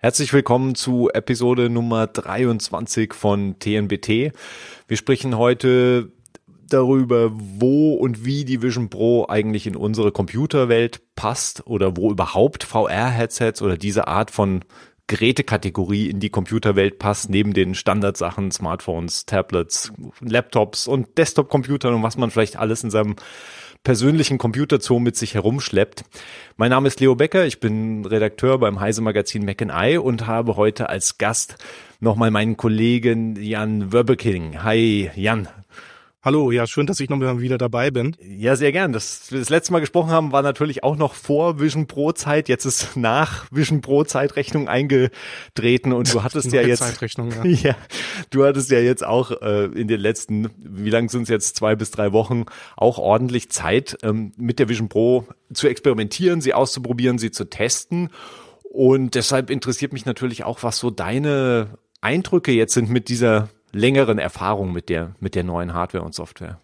Herzlich willkommen zu Episode Nummer 23 von TNBT. Wir sprechen heute darüber, wo und wie die Vision Pro eigentlich in unsere Computerwelt passt oder wo überhaupt VR-Headsets oder diese Art von Gerätekategorie in die Computerwelt passt, neben den Standardsachen, Smartphones, Tablets, Laptops und Desktop-Computern und was man vielleicht alles in seinem persönlichen Computerzoo mit sich herumschleppt. Mein Name ist Leo Becker, ich bin Redakteur beim Heise Magazin Mac and I und habe heute als Gast nochmal meinen Kollegen Jan Wöbeking. Hi Jan. Hallo, ja, schön, dass ich nochmal wieder dabei bin. Ja, sehr gern. Das, das letzte Mal gesprochen haben, war natürlich auch noch vor Vision Pro Zeit. Jetzt ist nach Vision Pro Zeitrechnung eingetreten und du hattest ja jetzt, Zeitrechnung, ja. ja, du hattest ja jetzt auch äh, in den letzten, wie lang sind es jetzt, zwei bis drei Wochen, auch ordentlich Zeit, ähm, mit der Vision Pro zu experimentieren, sie auszuprobieren, sie zu testen. Und deshalb interessiert mich natürlich auch, was so deine Eindrücke jetzt sind mit dieser längeren Erfahrung mit der, mit der neuen Hardware und Software.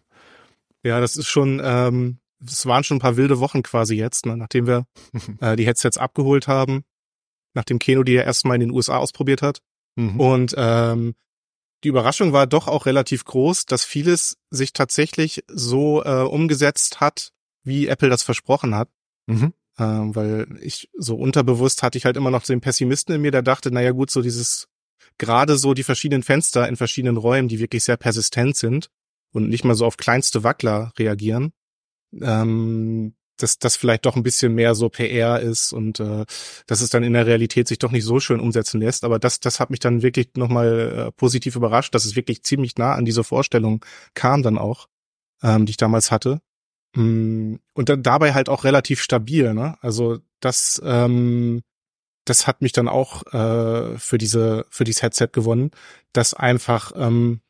Ja, das ist schon, ähm, es waren schon ein paar wilde Wochen quasi jetzt, ne, nachdem wir äh, die Headsets abgeholt haben, nachdem Keno die ja erstmal in den USA ausprobiert hat. Mhm. Und ähm, die Überraschung war doch auch relativ groß, dass vieles sich tatsächlich so äh, umgesetzt hat, wie Apple das versprochen hat. Mhm. Ähm, weil ich so unterbewusst hatte ich halt immer noch so den Pessimisten in mir, der dachte, naja gut, so dieses gerade so die verschiedenen Fenster in verschiedenen Räumen, die wirklich sehr persistent sind und nicht mal so auf kleinste Wackler reagieren, ähm, dass das vielleicht doch ein bisschen mehr so PR ist und äh, dass es dann in der Realität sich doch nicht so schön umsetzen lässt. Aber das, das hat mich dann wirklich nochmal äh, positiv überrascht, dass es wirklich ziemlich nah an diese Vorstellung kam dann auch, ähm, die ich damals hatte. Mm, und dann dabei halt auch relativ stabil, ne? Also das ähm, das hat mich dann auch äh, für diese für dieses Headset gewonnen, dass einfach ähm,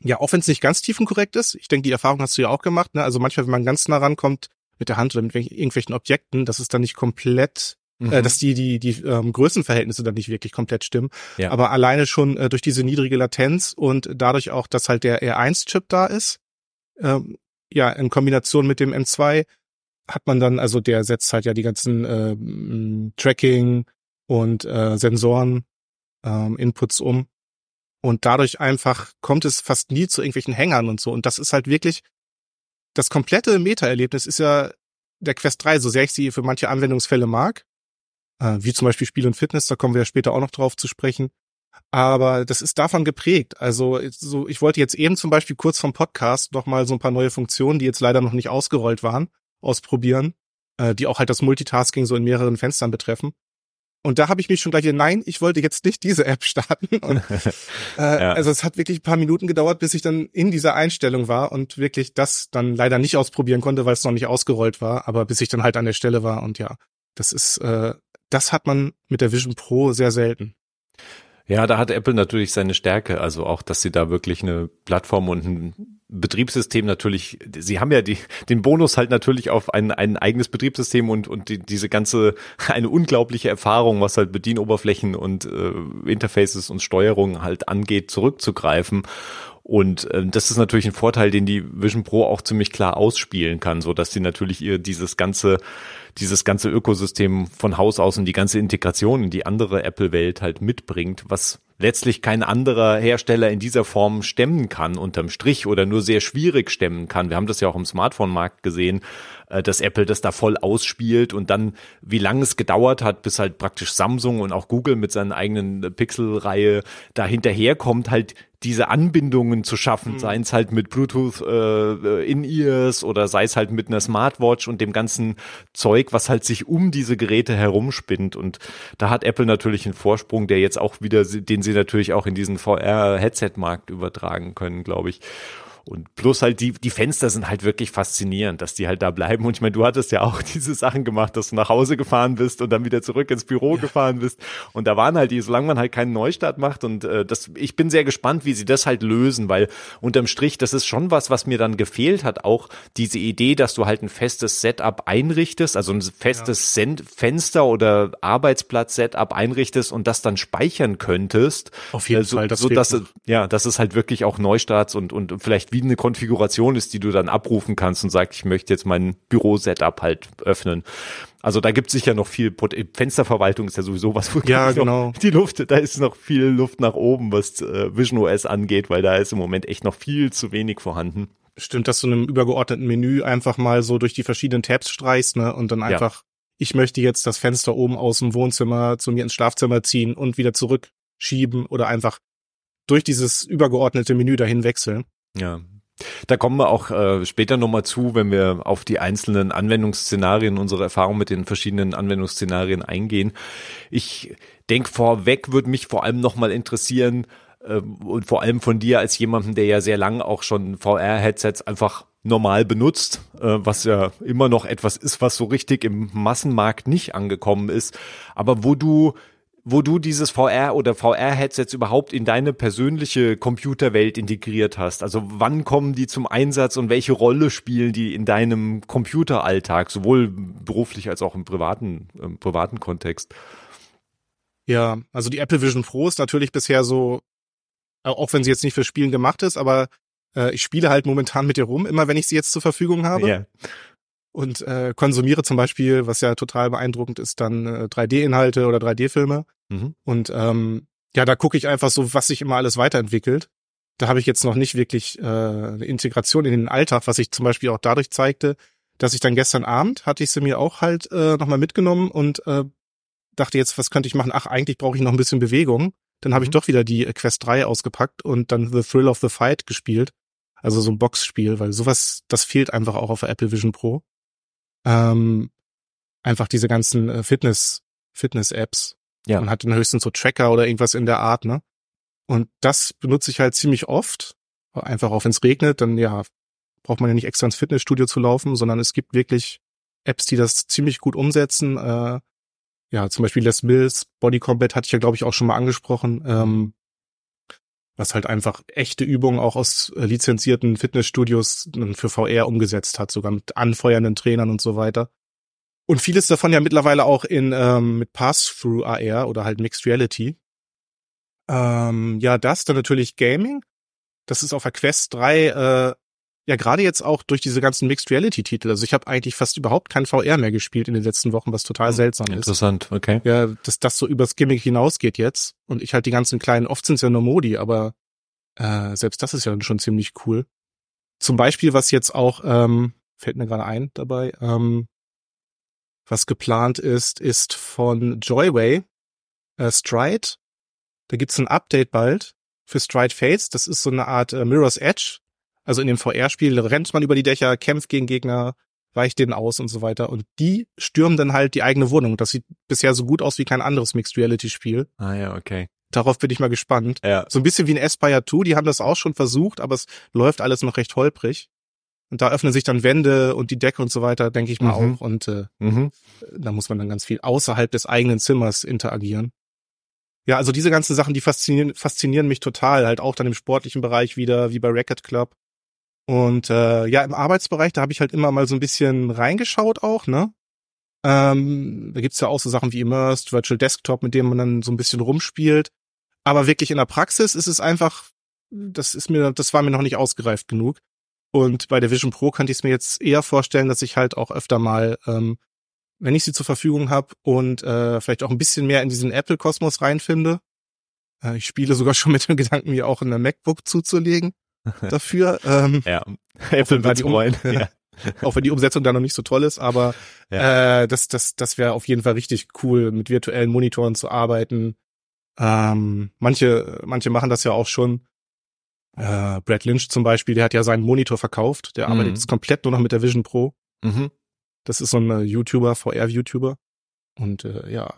ja, auch wenn es nicht ganz tiefenkorrekt ist, ich denke, die Erfahrung hast du ja auch gemacht, ne? Also manchmal, wenn man ganz nah rankommt mit der Hand oder mit irgendwelchen Objekten, dass es dann nicht komplett, äh, mhm. äh, dass die die die ähm, Größenverhältnisse dann nicht wirklich komplett stimmen. Ja. Aber alleine schon äh, durch diese niedrige Latenz und dadurch auch, dass halt der R1-Chip da ist, ähm, ja, in Kombination mit dem M2 hat man dann, also der setzt halt ja die ganzen äh, Tracking, und äh, Sensoren, ähm, Inputs um. Und dadurch einfach kommt es fast nie zu irgendwelchen Hängern und so. Und das ist halt wirklich, das komplette Meta-Erlebnis ist ja der Quest 3, so sehr ich sie für manche Anwendungsfälle mag, äh, wie zum Beispiel Spiel und Fitness, da kommen wir ja später auch noch drauf zu sprechen. Aber das ist davon geprägt. Also so, ich wollte jetzt eben zum Beispiel kurz vom Podcast noch mal so ein paar neue Funktionen, die jetzt leider noch nicht ausgerollt waren, ausprobieren, äh, die auch halt das Multitasking so in mehreren Fenstern betreffen. Und da habe ich mich schon gleich, nein, ich wollte jetzt nicht diese App starten. Und, äh, ja. Also es hat wirklich ein paar Minuten gedauert, bis ich dann in dieser Einstellung war und wirklich das dann leider nicht ausprobieren konnte, weil es noch nicht ausgerollt war, aber bis ich dann halt an der Stelle war. Und ja, das ist, äh, das hat man mit der Vision Pro sehr selten. Ja, da hat Apple natürlich seine Stärke, also auch, dass sie da wirklich eine Plattform und ein Betriebssystem natürlich, sie haben ja die, den Bonus halt natürlich auf ein, ein eigenes Betriebssystem und, und die, diese ganze, eine unglaubliche Erfahrung, was halt Bedienoberflächen und äh, Interfaces und Steuerung halt angeht, zurückzugreifen. Und äh, das ist natürlich ein Vorteil, den die Vision Pro auch ziemlich klar ausspielen kann, so dass sie natürlich ihr dieses ganze, dieses ganze Ökosystem von Haus aus und die ganze Integration in die andere Apple-Welt halt mitbringt, was letztlich kein anderer Hersteller in dieser Form stemmen kann unterm Strich oder nur sehr schwierig stemmen kann. Wir haben das ja auch im Smartphone-Markt gesehen, äh, dass Apple das da voll ausspielt und dann, wie lange es gedauert hat, bis halt praktisch Samsung und auch Google mit seinen eigenen Pixel-Reihe da hinterherkommt, halt diese Anbindungen zu schaffen, mhm. seien es halt mit Bluetooth äh, In-Ears oder sei es halt mit einer Smartwatch und dem ganzen Zeug, was halt sich um diese Geräte herumspinnt. Und da hat Apple natürlich einen Vorsprung, der jetzt auch wieder, den sie natürlich auch in diesen VR-Headset-Markt übertragen können, glaube ich. Und plus halt die, die Fenster sind halt wirklich faszinierend, dass die halt da bleiben. Und ich meine, du hattest ja auch diese Sachen gemacht, dass du nach Hause gefahren bist und dann wieder zurück ins Büro ja. gefahren bist. Und da waren halt die, solange man halt keinen Neustart macht. Und äh, das, ich bin sehr gespannt, wie sie das halt lösen, weil unterm Strich, das ist schon was, was mir dann gefehlt hat, auch diese Idee, dass du halt ein festes Setup einrichtest, also ein festes ja. Fenster oder Arbeitsplatz-Setup einrichtest und das dann speichern könntest. Auf jeden äh, so, Fall, das so dass, ja, dass es halt wirklich auch Neustarts und, und vielleicht wie eine Konfiguration ist, die du dann abrufen kannst und sagst, ich möchte jetzt mein Büro-Setup halt öffnen. Also da gibt es sicher noch viel, Fensterverwaltung ist ja sowieso was, wo ja, genau. die Luft, da ist noch viel Luft nach oben, was äh, Vision OS angeht, weil da ist im Moment echt noch viel zu wenig vorhanden. Stimmt, dass du in einem übergeordneten Menü einfach mal so durch die verschiedenen Tabs streichst, ne, und dann einfach, ja. ich möchte jetzt das Fenster oben aus dem Wohnzimmer zu mir ins Schlafzimmer ziehen und wieder zurückschieben oder einfach durch dieses übergeordnete Menü dahin wechseln. Ja, da kommen wir auch äh, später nochmal zu, wenn wir auf die einzelnen Anwendungsszenarien, unsere Erfahrung mit den verschiedenen Anwendungsszenarien eingehen. Ich denke, vorweg würde mich vor allem nochmal interessieren, äh, und vor allem von dir als jemandem, der ja sehr lang auch schon VR-Headsets einfach normal benutzt, äh, was ja immer noch etwas ist, was so richtig im Massenmarkt nicht angekommen ist, aber wo du wo du dieses VR oder VR-Headsets überhaupt in deine persönliche Computerwelt integriert hast. Also wann kommen die zum Einsatz und welche Rolle spielen die in deinem Computeralltag, sowohl beruflich als auch im privaten, im privaten Kontext? Ja, also die Apple Vision Pro ist natürlich bisher so, äh, auch wenn sie jetzt nicht für Spielen gemacht ist, aber äh, ich spiele halt momentan mit ihr rum, immer wenn ich sie jetzt zur Verfügung habe. Yeah und äh, konsumiere zum Beispiel, was ja total beeindruckend ist, dann äh, 3D-Inhalte oder 3D-Filme. Mhm. Und ähm, ja, da gucke ich einfach so, was sich immer alles weiterentwickelt. Da habe ich jetzt noch nicht wirklich äh, eine Integration in den Alltag, was ich zum Beispiel auch dadurch zeigte, dass ich dann gestern Abend hatte ich sie mir auch halt äh, nochmal mitgenommen und äh, dachte jetzt, was könnte ich machen? Ach, eigentlich brauche ich noch ein bisschen Bewegung. Dann habe mhm. ich doch wieder die Quest 3 ausgepackt und dann The Thrill of the Fight gespielt. Also so ein Boxspiel, weil sowas, das fehlt einfach auch auf der Apple Vision Pro ähm, einfach diese ganzen äh, Fitness, Fitness-Apps. Ja. Man hat dann höchstens so Tracker oder irgendwas in der Art, ne? Und das benutze ich halt ziemlich oft. Einfach auch wenn es regnet, dann ja, braucht man ja nicht extra ins Fitnessstudio zu laufen, sondern es gibt wirklich Apps, die das ziemlich gut umsetzen. Äh, ja, zum Beispiel Les Mills, Body Combat hatte ich ja, glaube ich, auch schon mal angesprochen. Ähm, was halt einfach echte Übungen auch aus äh, lizenzierten Fitnessstudios für VR umgesetzt hat, sogar mit anfeuernden Trainern und so weiter. Und vieles davon ja mittlerweile auch in ähm, mit Pass-Through AR oder halt Mixed Reality. Ähm, ja, das dann natürlich Gaming. Das ist auf der Quest 3 äh, ja, gerade jetzt auch durch diese ganzen Mixed Reality Titel. Also ich habe eigentlich fast überhaupt kein VR mehr gespielt in den letzten Wochen, was total hm, seltsam Interessant, ist. Interessant, okay. Ja, dass das so übers Gimmick hinausgeht jetzt und ich halt die ganzen kleinen, oft sind es ja nur Modi, aber äh, selbst das ist ja schon ziemlich cool. Zum Beispiel, was jetzt auch, ähm, fällt mir gerade ein dabei, ähm, was geplant ist, ist von Joyway, äh, Stride. Da gibt's ein Update bald für Stride Fates. Das ist so eine Art äh, Mirror's Edge also in dem VR-Spiel rennt man über die Dächer, kämpft gegen Gegner, weicht denen aus und so weiter. Und die stürmen dann halt die eigene Wohnung. Das sieht bisher so gut aus wie kein anderes Mixed Reality-Spiel. Ah ja, okay. Darauf bin ich mal gespannt. Ja. So ein bisschen wie in Aspire 2, die haben das auch schon versucht, aber es läuft alles noch recht holprig. Und da öffnen sich dann Wände und die Decke und so weiter, denke ich mal mhm. auch. Und äh, mhm. da muss man dann ganz viel außerhalb des eigenen Zimmers interagieren. Ja, also diese ganzen Sachen, die faszinieren, faszinieren mich total. Halt auch dann im sportlichen Bereich wieder, wie bei Racket Club. Und äh, ja, im Arbeitsbereich, da habe ich halt immer mal so ein bisschen reingeschaut auch, ne? Ähm, da gibt's ja auch so Sachen wie Immersed, Virtual Desktop, mit dem man dann so ein bisschen rumspielt. Aber wirklich in der Praxis ist es einfach, das ist mir, das war mir noch nicht ausgereift genug. Und bei der Vision Pro könnte ich es mir jetzt eher vorstellen, dass ich halt auch öfter mal, ähm, wenn ich sie zur Verfügung habe und äh, vielleicht auch ein bisschen mehr in diesen Apple-Kosmos reinfinde. Äh, ich spiele sogar schon mit dem Gedanken, mir auch eine MacBook zuzulegen dafür. Ähm, ja, Apple wird um ja. Auch wenn die Umsetzung da noch nicht so toll ist, aber ja. äh, das, das, das wäre auf jeden Fall richtig cool, mit virtuellen Monitoren zu arbeiten. Ähm, manche, manche machen das ja auch schon. Äh, Brad Lynch zum Beispiel, der hat ja seinen Monitor verkauft. Der mhm. arbeitet jetzt komplett nur noch mit der Vision Pro. Mhm. Das ist so ein YouTuber, VR-YouTuber. Und äh, ja,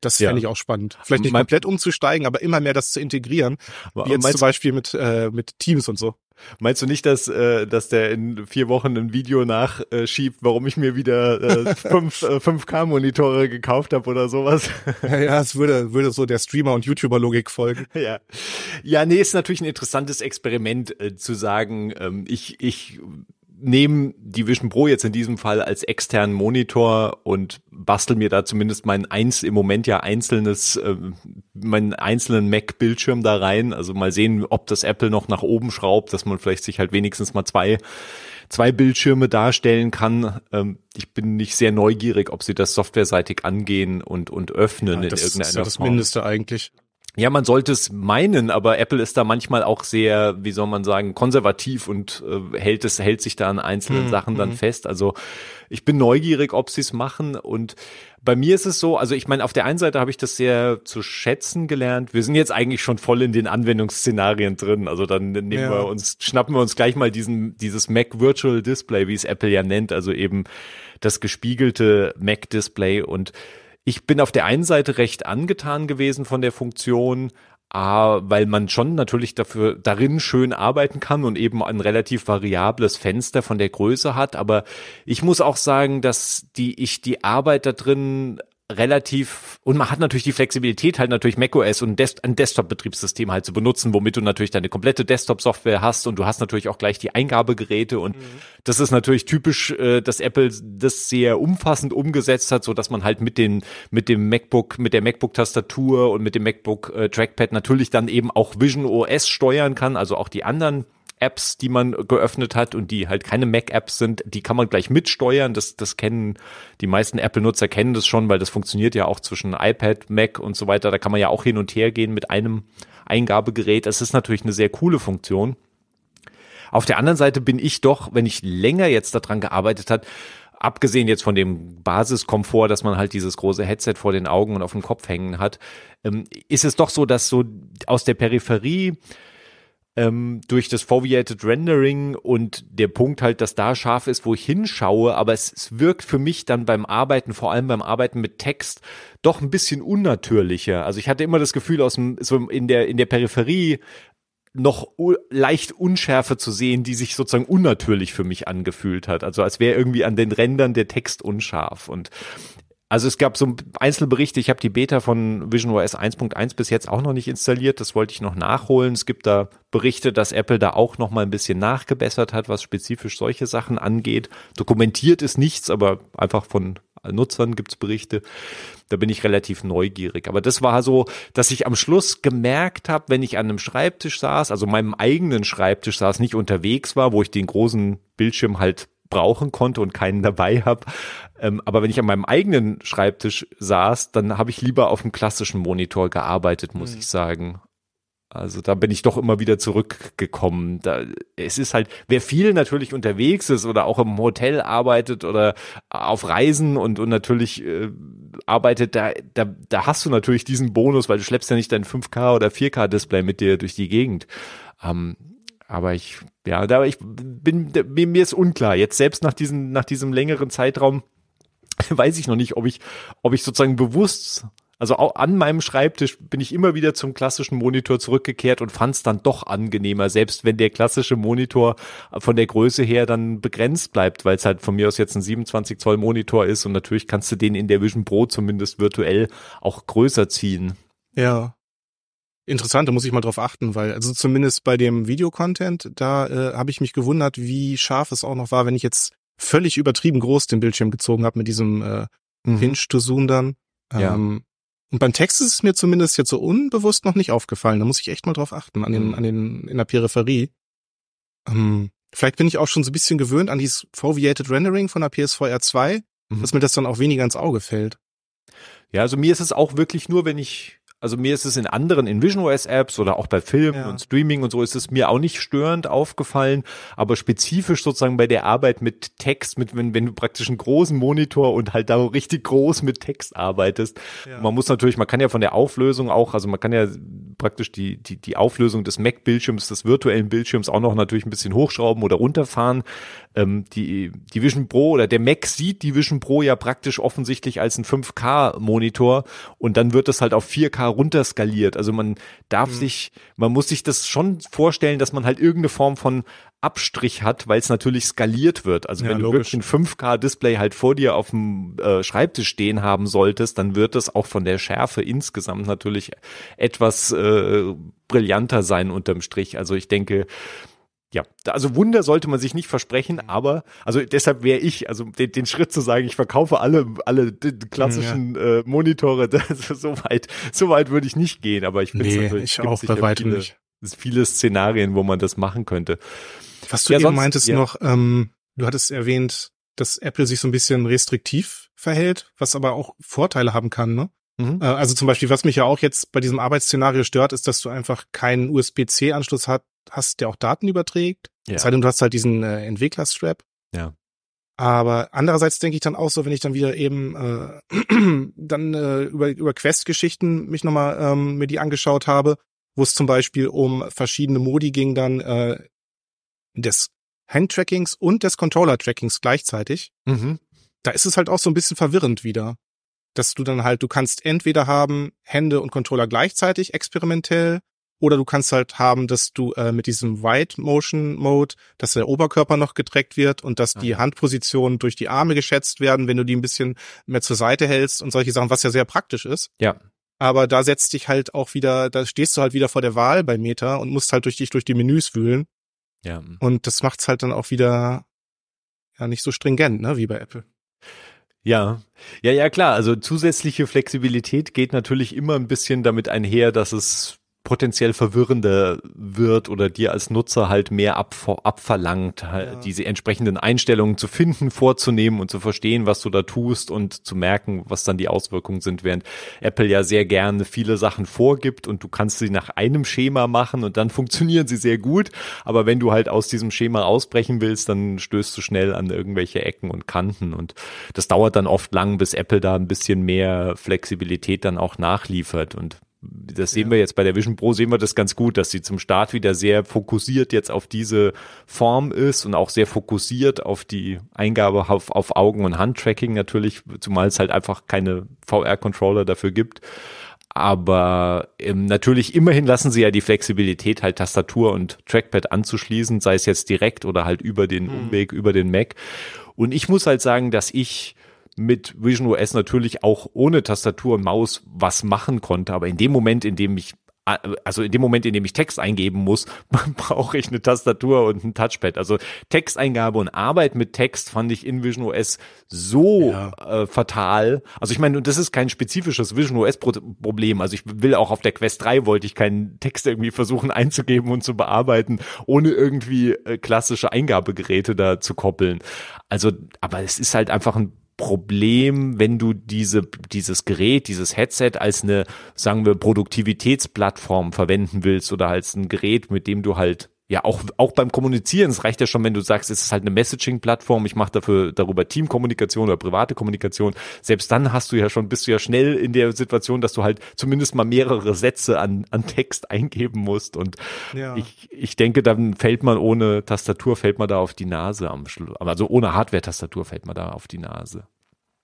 das ja. fände ich auch spannend. Vielleicht nicht komplett umzusteigen, aber immer mehr das zu integrieren. Wie jetzt zum Beispiel mit, äh, mit Teams und so. Meinst du nicht, dass, äh, dass der in vier Wochen ein Video nachschiebt, warum ich mir wieder äh, fünf, äh, 5K-Monitore gekauft habe oder sowas? ja, ja, es würde, würde so der Streamer- und YouTuber-Logik folgen. Ja. Ja, nee, ist natürlich ein interessantes Experiment äh, zu sagen, ähm, ich, ich nehme die Vision Pro jetzt in diesem Fall als externen Monitor und bastel mir da zumindest mein eins im Moment ja einzelnes, äh, meinen einzelnen Mac-Bildschirm da rein. Also mal sehen, ob das Apple noch nach oben schraubt, dass man vielleicht sich halt wenigstens mal zwei zwei Bildschirme darstellen kann. Ähm, ich bin nicht sehr neugierig, ob sie das softwareseitig angehen und und öffnen ja, das in irgendeiner ist ja das Form. Mindeste eigentlich. Ja, man sollte es meinen, aber Apple ist da manchmal auch sehr, wie soll man sagen, konservativ und äh, hält es hält sich da an einzelnen mhm. Sachen dann mhm. fest. Also ich bin neugierig, ob sie es machen und bei mir ist es so, also ich meine, auf der einen Seite habe ich das sehr zu schätzen gelernt. Wir sind jetzt eigentlich schon voll in den Anwendungsszenarien drin. Also dann nehmen ja. wir uns, schnappen wir uns gleich mal diesen, dieses Mac Virtual Display, wie es Apple ja nennt, also eben das gespiegelte Mac Display und ich bin auf der einen Seite recht angetan gewesen von der Funktion, weil man schon natürlich dafür darin schön arbeiten kann und eben ein relativ variables Fenster von der Größe hat. Aber ich muss auch sagen, dass die ich die Arbeit da drin relativ und man hat natürlich die Flexibilität halt natürlich macOS und Des ein Desktop-Betriebssystem halt zu benutzen, womit du natürlich deine komplette Desktop-Software hast und du hast natürlich auch gleich die Eingabegeräte und mhm. das ist natürlich typisch, äh, dass Apple das sehr umfassend umgesetzt hat, so dass man halt mit den mit dem MacBook mit der MacBook-Tastatur und mit dem MacBook äh, Trackpad natürlich dann eben auch Vision OS steuern kann, also auch die anderen Apps, die man geöffnet hat und die halt keine Mac-Apps sind, die kann man gleich mitsteuern. Das, das kennen die meisten Apple-Nutzer kennen das schon, weil das funktioniert ja auch zwischen iPad, Mac und so weiter. Da kann man ja auch hin und her gehen mit einem Eingabegerät. Das ist natürlich eine sehr coole Funktion. Auf der anderen Seite bin ich doch, wenn ich länger jetzt daran gearbeitet hat, abgesehen jetzt von dem Basiskomfort, dass man halt dieses große Headset vor den Augen und auf dem Kopf hängen hat, ähm, ist es doch so, dass so aus der Peripherie ähm, durch das Foveated Rendering und der Punkt halt, dass da scharf ist, wo ich hinschaue, aber es, es wirkt für mich dann beim Arbeiten, vor allem beim Arbeiten mit Text, doch ein bisschen unnatürlicher. Also ich hatte immer das Gefühl, aus dem, so in der, in der Peripherie noch leicht Unschärfe zu sehen, die sich sozusagen unnatürlich für mich angefühlt hat. Also als wäre irgendwie an den Rändern der Text unscharf. Und also es gab so Einzelberichte, ich habe die Beta von Vision OS 1.1 bis jetzt auch noch nicht installiert, das wollte ich noch nachholen. Es gibt da Berichte, dass Apple da auch noch mal ein bisschen nachgebessert hat, was spezifisch solche Sachen angeht. Dokumentiert ist nichts, aber einfach von Nutzern gibt's Berichte. Da bin ich relativ neugierig. Aber das war so, dass ich am Schluss gemerkt habe, wenn ich an einem Schreibtisch saß, also meinem eigenen Schreibtisch saß, nicht unterwegs war, wo ich den großen Bildschirm halt brauchen konnte und keinen dabei habe. Ähm, aber wenn ich an meinem eigenen Schreibtisch saß, dann habe ich lieber auf dem klassischen Monitor gearbeitet, muss mhm. ich sagen. Also da bin ich doch immer wieder zurückgekommen. Da, es ist halt, wer viel natürlich unterwegs ist oder auch im Hotel arbeitet oder auf Reisen und, und natürlich äh, arbeitet, da, da, da hast du natürlich diesen Bonus, weil du schleppst ja nicht dein 5K oder 4K Display mit dir durch die Gegend. Ähm, aber ich, ja, da ich bin, mir ist unklar. Jetzt selbst nach diesem, nach diesem längeren Zeitraum weiß ich noch nicht, ob ich, ob ich sozusagen bewusst also auch an meinem Schreibtisch bin ich immer wieder zum klassischen Monitor zurückgekehrt und fand es dann doch angenehmer, selbst wenn der klassische Monitor von der Größe her dann begrenzt bleibt, weil es halt von mir aus jetzt ein 27 Zoll Monitor ist und natürlich kannst du den in der Vision Pro zumindest virtuell auch größer ziehen. Ja, Interessant, da muss ich mal drauf achten, weil also zumindest bei dem Videocontent, da äh, habe ich mich gewundert, wie scharf es auch noch war, wenn ich jetzt völlig übertrieben groß den Bildschirm gezogen habe mit diesem äh, mhm. Pinch to Zoom dann. Ja. Ähm, und beim Text ist es mir zumindest jetzt so unbewusst noch nicht aufgefallen. Da muss ich echt mal drauf achten, an den, mhm. an den, in der Peripherie. Ähm, vielleicht bin ich auch schon so ein bisschen gewöhnt an dieses Foveated Rendering von der PS4 R2, mhm. dass mir das dann auch weniger ins Auge fällt. Ja, also mir ist es auch wirklich nur, wenn ich also mir ist es in anderen, in Vision OS Apps oder auch bei Filmen ja. und Streaming und so ist es mir auch nicht störend aufgefallen, aber spezifisch sozusagen bei der Arbeit mit Text, mit, wenn, wenn du praktisch einen großen Monitor und halt da richtig groß mit Text arbeitest. Ja. Man muss natürlich, man kann ja von der Auflösung auch, also man kann ja praktisch die, die, die Auflösung des Mac-Bildschirms, des virtuellen Bildschirms auch noch natürlich ein bisschen hochschrauben oder runterfahren. Ähm, die, die Vision Pro oder der Mac sieht die Vision Pro ja praktisch offensichtlich als ein 5K-Monitor und dann wird das halt auf 4K runterskaliert. Also man darf mhm. sich, man muss sich das schon vorstellen, dass man halt irgendeine Form von Abstrich hat, weil es natürlich skaliert wird. Also ja, wenn du logisch. wirklich ein 5K-Display halt vor dir auf dem äh, Schreibtisch stehen haben solltest, dann wird es auch von der Schärfe insgesamt natürlich etwas äh, brillanter sein unterm Strich. Also ich denke, ja, also Wunder sollte man sich nicht versprechen, mhm. aber also deshalb wäre ich, also den, den, Schritt zu sagen, ich verkaufe alle alle klassischen ja. äh, Monitore, das, so weit so weit würde ich nicht gehen, aber ich finde nee, natürlich ich auch bei weitem viele, nicht. viele Szenarien, wo man das machen könnte. Was du ja, eben sonst, meintest ja. noch, ähm, du hattest erwähnt, dass Apple sich so ein bisschen restriktiv verhält, was aber auch Vorteile haben kann, ne? Mhm. Äh, also zum Beispiel, was mich ja auch jetzt bei diesem Arbeitsszenario stört, ist, dass du einfach keinen USB-C-Anschluss hat, hast, der auch Daten überträgt. Ja. Es sei denn, du hast halt diesen äh, Entwicklerstrap. Ja. Aber andererseits denke ich dann auch so, wenn ich dann wieder eben äh, dann äh, über, über Quest-Geschichten mich nochmal ähm, mir die angeschaut habe, wo es zum Beispiel um verschiedene Modi ging, dann äh, des Handtrackings und des Controller-Trackings gleichzeitig. Mhm. Da ist es halt auch so ein bisschen verwirrend wieder. Dass du dann halt, du kannst entweder haben Hände und Controller gleichzeitig experimentell oder du kannst halt haben, dass du äh, mit diesem Wide Motion Mode, dass der Oberkörper noch getrackt wird und dass die Handpositionen durch die Arme geschätzt werden, wenn du die ein bisschen mehr zur Seite hältst und solche Sachen, was ja sehr praktisch ist. Ja. Aber da setzt dich halt auch wieder, da stehst du halt wieder vor der Wahl bei Meta und musst halt durch dich durch die Menüs wühlen. Ja. Und das macht's halt dann auch wieder ja nicht so stringent, ne, wie bei Apple. Ja, ja, ja, klar. Also zusätzliche Flexibilität geht natürlich immer ein bisschen damit einher, dass es potenziell verwirrender wird oder dir als Nutzer halt mehr ab, abverlangt, halt ja. diese entsprechenden Einstellungen zu finden, vorzunehmen und zu verstehen, was du da tust und zu merken, was dann die Auswirkungen sind, während Apple ja sehr gerne viele Sachen vorgibt und du kannst sie nach einem Schema machen und dann funktionieren sie sehr gut, aber wenn du halt aus diesem Schema ausbrechen willst, dann stößt du schnell an irgendwelche Ecken und Kanten und das dauert dann oft lang, bis Apple da ein bisschen mehr Flexibilität dann auch nachliefert und das sehen ja. wir jetzt bei der Vision Pro, sehen wir das ganz gut, dass sie zum Start wieder sehr fokussiert jetzt auf diese Form ist und auch sehr fokussiert auf die Eingabe auf, auf Augen- und Handtracking natürlich, zumal es halt einfach keine VR-Controller dafür gibt. Aber ähm, natürlich immerhin lassen sie ja die Flexibilität, halt Tastatur und Trackpad anzuschließen, sei es jetzt direkt oder halt über den hm. Umweg, über den Mac. Und ich muss halt sagen, dass ich mit Vision OS natürlich auch ohne Tastatur und Maus was machen konnte. Aber in dem Moment, in dem ich also in dem Moment, in dem ich Text eingeben muss, brauche ich eine Tastatur und ein Touchpad. Also Texteingabe und Arbeit mit Text fand ich in Vision OS so ja. äh, fatal. Also ich meine, das ist kein spezifisches Vision OS Problem. Also ich will auch auf der Quest 3 wollte ich keinen Text irgendwie versuchen einzugeben und zu bearbeiten, ohne irgendwie äh, klassische Eingabegeräte da zu koppeln. Also, aber es ist halt einfach ein Problem, wenn du diese, dieses Gerät, dieses Headset als eine, sagen wir, Produktivitätsplattform verwenden willst oder als ein Gerät, mit dem du halt ja auch auch beim Kommunizieren, es reicht ja schon, wenn du sagst, es ist halt eine Messaging-Plattform, ich mache dafür darüber Teamkommunikation oder private Kommunikation. Selbst dann hast du ja schon, bist du ja schnell in der Situation, dass du halt zumindest mal mehrere Sätze an, an Text eingeben musst. Und ja. ich, ich denke, dann fällt man ohne Tastatur, fällt man da auf die Nase am Schluss. Also ohne Hardware-Tastatur fällt man da auf die Nase.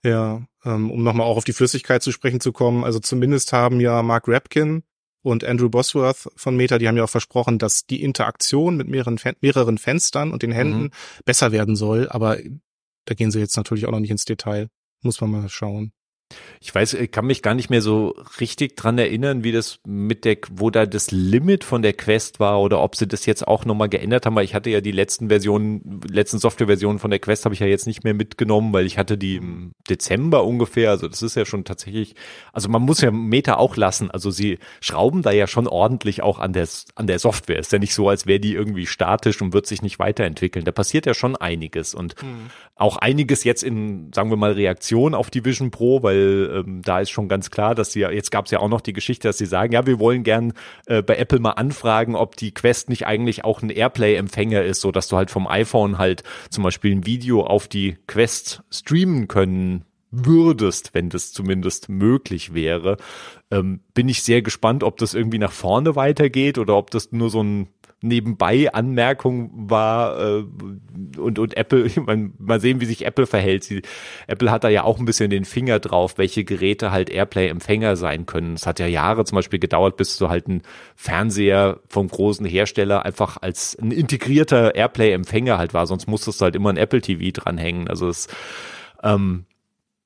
Ja, ähm, um nochmal auch auf die Flüssigkeit zu sprechen zu kommen. Also zumindest haben ja Mark Rapkin und Andrew Bosworth von Meta, die haben ja auch versprochen, dass die Interaktion mit mehreren, mehreren Fenstern und den Händen mhm. besser werden soll. Aber da gehen sie jetzt natürlich auch noch nicht ins Detail. Muss man mal schauen. Ich weiß, ich kann mich gar nicht mehr so richtig dran erinnern, wie das mit der, wo da das Limit von der Quest war oder ob sie das jetzt auch nochmal geändert haben, weil ich hatte ja die letzten Versionen, letzten Softwareversionen von der Quest habe ich ja jetzt nicht mehr mitgenommen, weil ich hatte die im Dezember ungefähr, also das ist ja schon tatsächlich, also man muss ja Meta auch lassen, also sie schrauben da ja schon ordentlich auch an der, an der Software. Ist ja nicht so, als wäre die irgendwie statisch und wird sich nicht weiterentwickeln. Da passiert ja schon einiges und mhm. auch einiges jetzt in, sagen wir mal, Reaktion auf die Vision Pro, weil ähm, da ist schon ganz klar, dass sie jetzt gab es ja auch noch die Geschichte, dass sie sagen, ja, wir wollen gern äh, bei Apple mal anfragen, ob die Quest nicht eigentlich auch ein Airplay-Empfänger ist, so dass du halt vom iPhone halt zum Beispiel ein Video auf die Quest streamen können würdest, wenn das zumindest möglich wäre. Ähm, bin ich sehr gespannt, ob das irgendwie nach vorne weitergeht oder ob das nur so ein nebenbei Anmerkung war äh, und und Apple man, mal sehen wie sich Apple verhält. Sie, Apple hat da ja auch ein bisschen den Finger drauf welche Geräte halt Airplay Empfänger sein können. Es hat ja Jahre zum Beispiel gedauert bis so halt ein Fernseher vom großen Hersteller einfach als ein integrierter Airplay Empfänger halt war. Sonst musstest du halt immer ein Apple TV dranhängen. Also es ähm,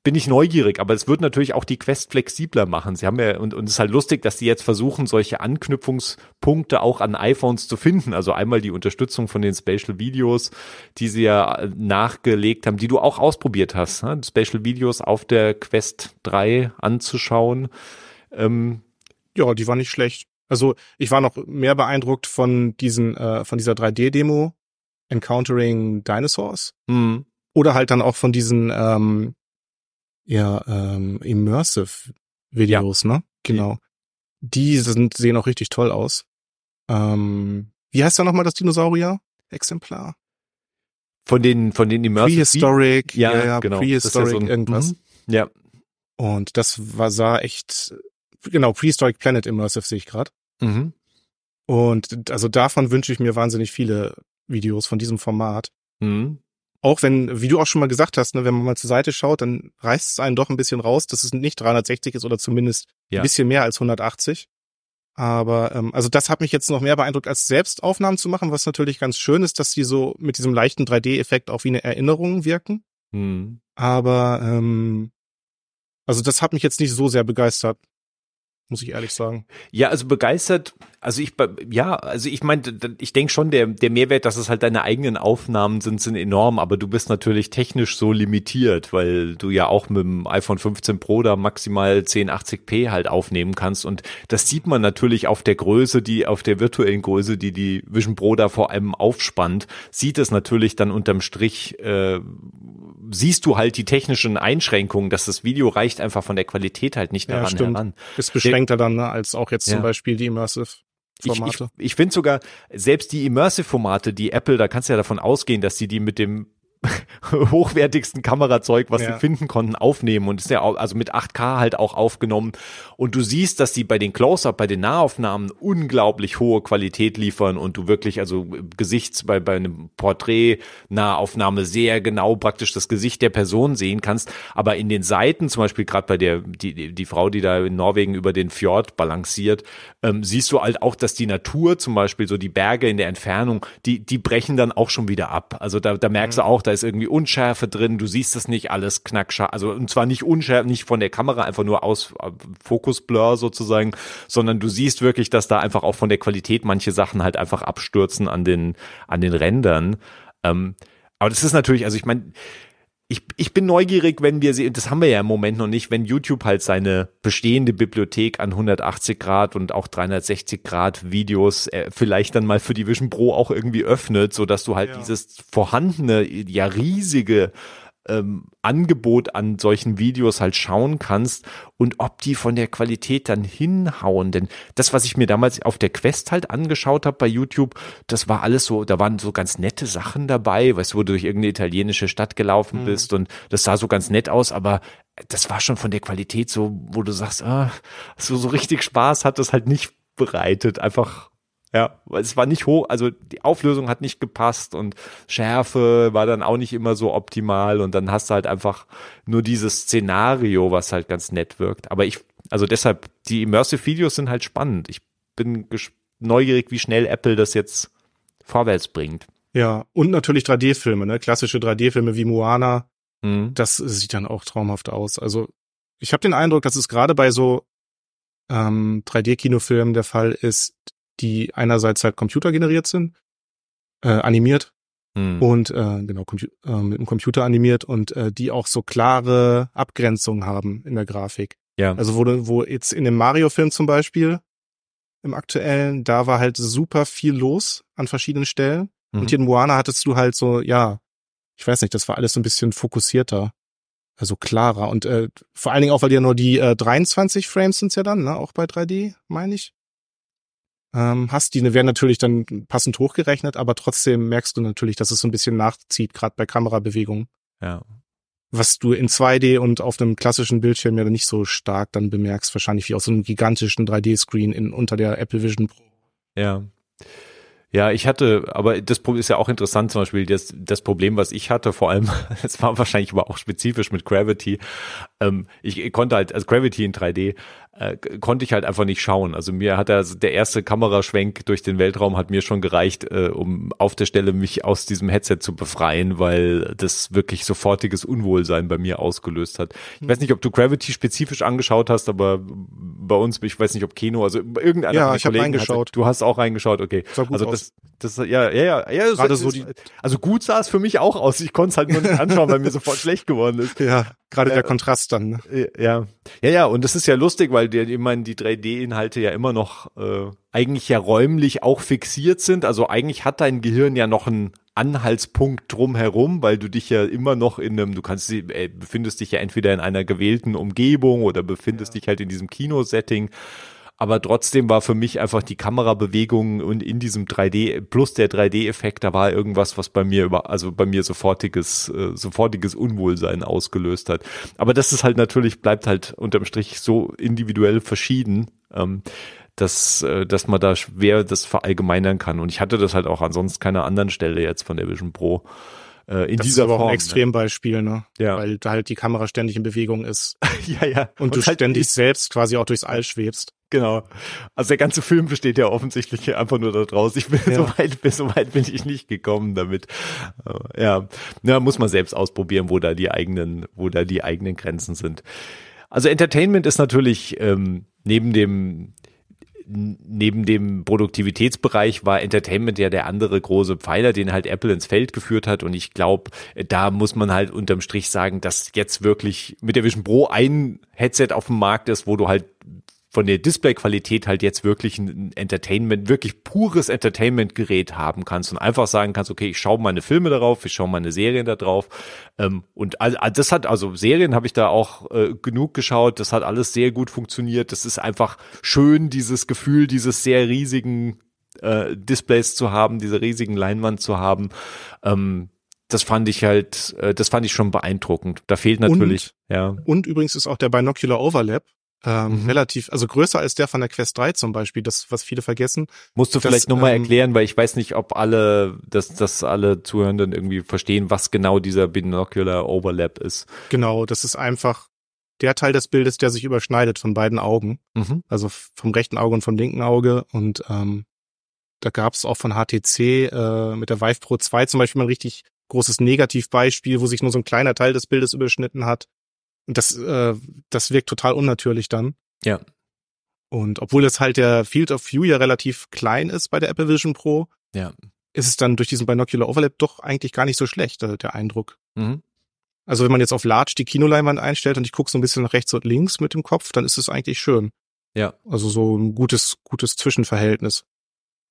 bin ich neugierig, aber es wird natürlich auch die Quest flexibler machen. Sie haben ja, und, und es ist halt lustig, dass die jetzt versuchen, solche Anknüpfungspunkte auch an iPhones zu finden. Also einmal die Unterstützung von den Spatial Videos, die sie ja nachgelegt haben, die du auch ausprobiert hast, ne? Spatial Videos auf der Quest 3 anzuschauen. Ähm, ja, die war nicht schlecht. Also ich war noch mehr beeindruckt von diesen, äh, von dieser 3D-Demo Encountering Dinosaurs. Mhm. Oder halt dann auch von diesen ähm, ja, ähm, Immersive Videos, ja. ne? Genau. Die sind, sehen auch richtig toll aus. Ähm, wie heißt da nochmal das Dinosaurier-Exemplar? Von den, von den Immersive. Prehistoric, ja, ja, ja genau. Prehistoric, ja so irgendwas. Mhm. Ja. Und das war, sah echt, genau, Prehistoric Planet Immersive sehe ich gerade. Mhm. Und also davon wünsche ich mir wahnsinnig viele Videos von diesem Format. Mhm auch wenn, wie du auch schon mal gesagt hast, ne, wenn man mal zur Seite schaut, dann reißt es einen doch ein bisschen raus, dass es nicht 360 ist oder zumindest ja. ein bisschen mehr als 180. Aber ähm, also das hat mich jetzt noch mehr beeindruckt, als Selbstaufnahmen zu machen, was natürlich ganz schön ist, dass die so mit diesem leichten 3D-Effekt auch wie eine Erinnerung wirken. Mhm. Aber ähm, also das hat mich jetzt nicht so sehr begeistert muss ich ehrlich sagen. Ja, also begeistert, also ich, ja, also ich meine, ich denke schon, der, der Mehrwert, dass es halt deine eigenen Aufnahmen sind, sind enorm, aber du bist natürlich technisch so limitiert, weil du ja auch mit dem iPhone 15 Pro da maximal 1080p halt aufnehmen kannst und das sieht man natürlich auf der Größe, die, auf der virtuellen Größe, die die Vision Pro da vor allem aufspannt, sieht es natürlich dann unterm Strich, äh, siehst du halt die technischen Einschränkungen, dass das Video reicht einfach von der Qualität halt nicht daran ja, heran. Ist beschränkter dann ne, als auch jetzt ja. zum Beispiel die Immersive. Formate. Ich, ich, ich finde sogar, selbst die Immersive-Formate, die Apple, da kannst du ja davon ausgehen, dass sie die mit dem hochwertigsten Kamerazeug, was ja. sie finden konnten, aufnehmen und ist ja auch, also mit 8K halt auch aufgenommen. Und du siehst, dass sie bei den Close-Up, bei den Nahaufnahmen unglaublich hohe Qualität liefern und du wirklich, also Gesichts, bei, bei einem Porträt-Nahaufnahme sehr genau praktisch das Gesicht der Person sehen kannst. Aber in den Seiten, zum Beispiel gerade bei der, die, die Frau, die da in Norwegen über den Fjord balanciert, ähm, siehst du halt auch, dass die Natur zum Beispiel, so die Berge in der Entfernung, die, die brechen dann auch schon wieder ab. Also da, da merkst mhm. du auch, da ist irgendwie Unschärfe drin, du siehst das nicht alles knackscharf, also und zwar nicht unschärf, nicht von der Kamera einfach nur aus äh, Fokusblur sozusagen, sondern du siehst wirklich, dass da einfach auch von der Qualität manche Sachen halt einfach abstürzen an den an den Rändern. Ähm, aber das ist natürlich, also ich meine, ich, ich bin neugierig, wenn wir sie, das haben wir ja im Moment noch nicht, wenn YouTube halt seine bestehende Bibliothek an 180 Grad und auch 360 Grad Videos äh, vielleicht dann mal für die Vision Pro auch irgendwie öffnet, so dass du halt ja. dieses vorhandene, ja riesige ähm, Angebot an solchen Videos halt schauen kannst und ob die von der Qualität dann hinhauen. Denn das, was ich mir damals auf der Quest halt angeschaut habe bei YouTube, das war alles so, da waren so ganz nette Sachen dabei, weißt du, wo du durch irgendeine italienische Stadt gelaufen mhm. bist und das sah so ganz nett aus, aber das war schon von der Qualität so, wo du sagst, ah, so, so richtig Spaß hat das halt nicht bereitet. Einfach ja, weil es war nicht hoch, also die Auflösung hat nicht gepasst und Schärfe war dann auch nicht immer so optimal und dann hast du halt einfach nur dieses Szenario, was halt ganz nett wirkt. Aber ich, also deshalb, die Immersive Videos sind halt spannend. Ich bin neugierig, wie schnell Apple das jetzt vorwärts bringt. Ja, und natürlich 3D-Filme, ne? Klassische 3D-Filme wie Moana. Mhm. Das sieht dann auch traumhaft aus. Also ich habe den Eindruck, dass es gerade bei so ähm, 3D-Kinofilmen der Fall ist, die einerseits halt computergeneriert sind, äh, animiert hm. und äh, genau äh, mit dem Computer animiert und äh, die auch so klare Abgrenzungen haben in der Grafik. Ja. Also wo, wo jetzt in dem Mario-Film zum Beispiel im aktuellen, da war halt super viel los an verschiedenen Stellen. Mhm. Und hier in Moana hattest du halt so, ja, ich weiß nicht, das war alles so ein bisschen fokussierter, also klarer. Und äh, vor allen Dingen auch, weil ja nur die äh, 23 Frames sind's ja dann, ne? Auch bei 3D, meine ich ähm, hast. Die werden natürlich dann passend hochgerechnet, aber trotzdem merkst du natürlich, dass es so ein bisschen nachzieht, gerade bei Kamerabewegungen. Ja. Was du in 2D und auf einem klassischen Bildschirm ja nicht so stark dann bemerkst, wahrscheinlich wie auf so einem gigantischen 3D-Screen in unter der Apple Vision Pro. Ja. Ja, ich hatte, aber das ist ja auch interessant, zum Beispiel das, das Problem, was ich hatte, vor allem, es war wahrscheinlich aber auch spezifisch mit Gravity. Ähm, ich konnte halt, also Gravity in 3D, äh, konnte ich halt einfach nicht schauen. Also mir hat er der erste Kameraschwenk durch den Weltraum hat mir schon gereicht, äh, um auf der Stelle mich aus diesem Headset zu befreien, weil das wirklich sofortiges Unwohlsein bei mir ausgelöst hat. Ich hm. weiß nicht, ob du Gravity spezifisch angeschaut hast, aber bei uns, ich weiß nicht, ob Kino, also irgendeiner ja, ich habe reingeschaut. Hatte, du hast auch reingeschaut, okay. also das, das, ja, ja, ja, ja. Gerade so die, also gut sah es für mich auch aus. Ich konnte es halt nur nicht anschauen, weil mir sofort schlecht geworden ist. Ja, gerade äh, der Kontrast dann. Ne? Ja, ja, ja. Und das ist ja lustig, weil die, ich meine, die 3D-Inhalte ja immer noch äh, eigentlich ja räumlich auch fixiert sind. Also eigentlich hat dein Gehirn ja noch einen Anhaltspunkt drumherum, weil du dich ja immer noch in einem, du kannst, äh, befindest dich ja entweder in einer gewählten Umgebung oder befindest ja. dich halt in diesem Kinosetting. Aber trotzdem war für mich einfach die Kamerabewegung und in diesem 3D plus der 3D-Effekt, da war irgendwas, was bei mir über, also bei mir sofortiges, äh, sofortiges Unwohlsein ausgelöst hat. Aber das ist halt natürlich, bleibt halt unterm Strich so individuell verschieden. Ähm, dass, äh, dass man da schwer das verallgemeinern kann. Und ich hatte das halt auch ansonsten keiner anderen Stelle jetzt von der Vision Pro. Äh, in das dieser ist aber Form, auch ein ne? Extrembeispiel, ne? Ja. Weil da halt die Kamera ständig in Bewegung ist. ja, ja. Und, und du halt ständig selbst quasi auch durchs All schwebst. Genau. Also der ganze Film besteht ja offensichtlich einfach nur daraus. Ich bin ja. so weit, bis so weit bin ich nicht gekommen damit. Ja, ja, muss man selbst ausprobieren, wo da die eigenen, wo da die eigenen Grenzen sind. Also Entertainment ist natürlich ähm, neben dem neben dem Produktivitätsbereich war Entertainment ja der andere große Pfeiler, den halt Apple ins Feld geführt hat. Und ich glaube, da muss man halt unterm Strich sagen, dass jetzt wirklich mit der Vision Pro ein Headset auf dem Markt ist, wo du halt von der Displayqualität halt jetzt wirklich ein Entertainment, wirklich pures Entertainment-Gerät haben kannst und einfach sagen kannst, okay, ich schaue meine Filme darauf, ich schaue meine Serien da drauf. Ähm, und all, das hat, also Serien habe ich da auch äh, genug geschaut, das hat alles sehr gut funktioniert. Das ist einfach schön, dieses Gefühl, dieses sehr riesigen äh, Displays zu haben, diese riesigen Leinwand zu haben. Ähm, das fand ich halt, äh, das fand ich schon beeindruckend. Da fehlt natürlich, und, ja. Und übrigens ist auch der Binocular Overlap ähm, mhm. relativ, also größer als der von der Quest 3 zum Beispiel, das, was viele vergessen. Musst du vielleicht nochmal ähm, erklären, weil ich weiß nicht, ob alle, dass, dass alle Zuhörenden irgendwie verstehen, was genau dieser Binocular Overlap ist. Genau, das ist einfach der Teil des Bildes, der sich überschneidet von beiden Augen. Mhm. Also vom rechten Auge und vom linken Auge. Und ähm, da gab es auch von HTC äh, mit der Vive Pro 2 zum Beispiel mal ein richtig großes Negativbeispiel, wo sich nur so ein kleiner Teil des Bildes überschnitten hat. Und das, äh, das wirkt total unnatürlich dann. Ja. Und obwohl jetzt halt der Field of View ja relativ klein ist bei der Apple Vision Pro, ja. ist es dann durch diesen Binocular Overlap doch eigentlich gar nicht so schlecht, der, der Eindruck. Mhm. Also wenn man jetzt auf Large die Kinoleinwand einstellt und ich gucke so ein bisschen nach rechts und links mit dem Kopf, dann ist es eigentlich schön. Ja. Also so ein gutes, gutes Zwischenverhältnis.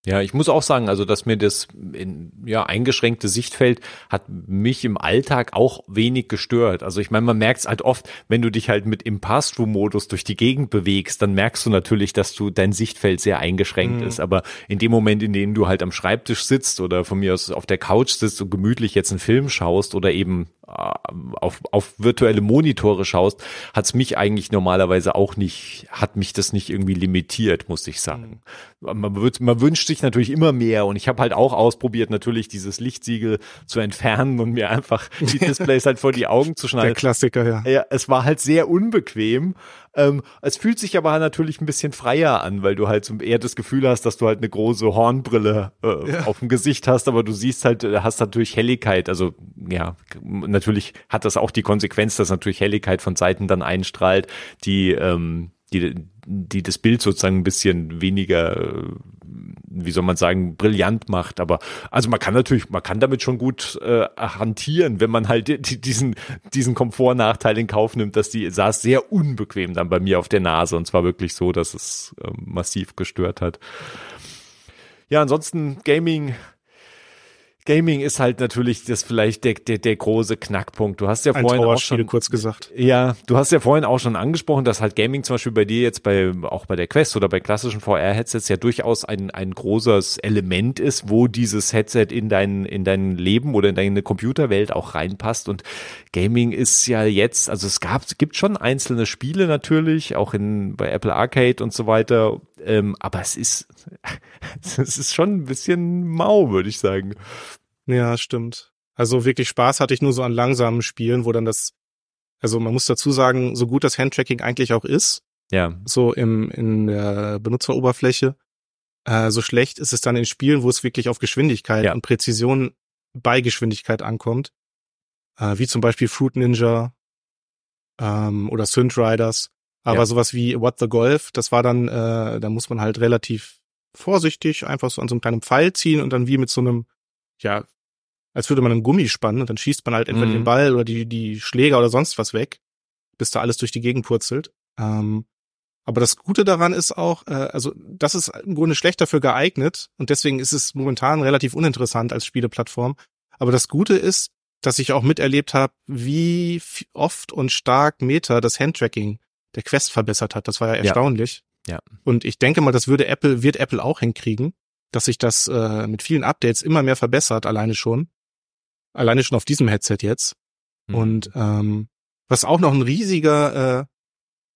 Ja, ich muss auch sagen, also dass mir das in, ja eingeschränkte Sichtfeld hat mich im Alltag auch wenig gestört. Also ich meine, man merkt es halt oft, wenn du dich halt mit im Pass-Through-Modus durch die Gegend bewegst, dann merkst du natürlich, dass du dein Sichtfeld sehr eingeschränkt mhm. ist. Aber in dem Moment, in dem du halt am Schreibtisch sitzt oder von mir aus auf der Couch sitzt und gemütlich jetzt einen Film schaust oder eben auf, auf virtuelle Monitore schaust, hat's mich eigentlich normalerweise auch nicht, hat mich das nicht irgendwie limitiert, muss ich sagen. Mhm. Man, wird, man wünscht sich natürlich immer mehr und ich habe halt auch ausprobiert, natürlich dieses Lichtsiegel zu entfernen und mir einfach die Displays halt vor die Augen zu schneiden. Der Klassiker, ja. Ja, es war halt sehr unbequem. Ähm, es fühlt sich aber natürlich ein bisschen freier an, weil du halt so eher das Gefühl hast, dass du halt eine große Hornbrille äh, ja. auf dem Gesicht hast, aber du siehst halt, äh, hast natürlich Helligkeit. Also ja, natürlich hat das auch die Konsequenz, dass natürlich Helligkeit von Seiten dann einstrahlt, die ähm, die, die das Bild sozusagen ein bisschen weniger, wie soll man sagen, brillant macht. Aber also man kann natürlich, man kann damit schon gut äh, hantieren, wenn man halt diesen, diesen Komfortnachteil in Kauf nimmt, dass die saß sehr unbequem dann bei mir auf der Nase und zwar wirklich so, dass es äh, massiv gestört hat. Ja, ansonsten Gaming Gaming ist halt natürlich das vielleicht der, der, der große Knackpunkt. Du hast ja Ein vorhin auch schon kurz gesagt. Ja, du hast ja vorhin auch schon angesprochen, dass halt Gaming zum Beispiel bei dir jetzt bei auch bei der Quest oder bei klassischen VR-Headsets ja durchaus ein ein großes Element ist, wo dieses Headset in dein in dein Leben oder in deine Computerwelt auch reinpasst. Und Gaming ist ja jetzt, also es gab es gibt schon einzelne Spiele natürlich, auch in bei Apple Arcade und so weiter. Ähm, aber es ist es ist schon ein bisschen mau, würde ich sagen. Ja, stimmt. Also wirklich Spaß hatte ich nur so an langsamen Spielen, wo dann das, also man muss dazu sagen, so gut das Handtracking eigentlich auch ist, Ja. So im, in der Benutzeroberfläche. Äh, so schlecht ist es dann in Spielen, wo es wirklich auf Geschwindigkeit ja. und Präzision bei Geschwindigkeit ankommt. Äh, wie zum Beispiel Fruit Ninja ähm, oder Synth Riders. Aber ja. sowas wie What the Golf, das war dann, äh, da muss man halt relativ vorsichtig einfach so an so einem kleinen Pfeil ziehen und dann wie mit so einem, ja, als würde man einen Gummi spannen und dann schießt man halt entweder mhm. den Ball oder die, die Schläger oder sonst was weg, bis da alles durch die Gegend purzelt. Ähm, aber das Gute daran ist auch, äh, also das ist im Grunde schlecht dafür geeignet und deswegen ist es momentan relativ uninteressant als Spieleplattform. Aber das Gute ist, dass ich auch miterlebt habe, wie oft und stark Meta das Handtracking der Quest verbessert hat. Das war ja erstaunlich. Ja. ja. Und ich denke mal, das würde Apple, wird Apple auch hinkriegen, dass sich das äh, mit vielen Updates immer mehr verbessert, alleine schon. Alleine schon auf diesem Headset jetzt. Mhm. Und ähm, was auch noch ein riesiger, äh,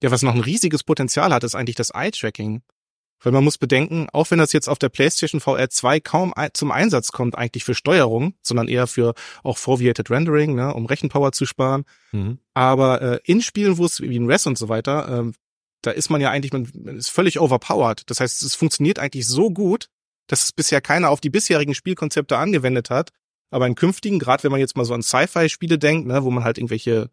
ja, was noch ein riesiges Potenzial hat, ist eigentlich das Eye-Tracking. Weil man muss bedenken, auch wenn das jetzt auf der PlayStation VR 2 kaum zum Einsatz kommt, eigentlich für Steuerung, sondern eher für auch Foveated Rendering, ne, um Rechenpower zu sparen. Mhm. Aber äh, in Spielen, wo es wie in Res und so weiter, äh, da ist man ja eigentlich, man ist völlig overpowered. Das heißt, es funktioniert eigentlich so gut, dass es bisher keiner auf die bisherigen Spielkonzepte angewendet hat. Aber in künftigen, gerade wenn man jetzt mal so an Sci-Fi-Spiele denkt, ne, wo man halt irgendwelche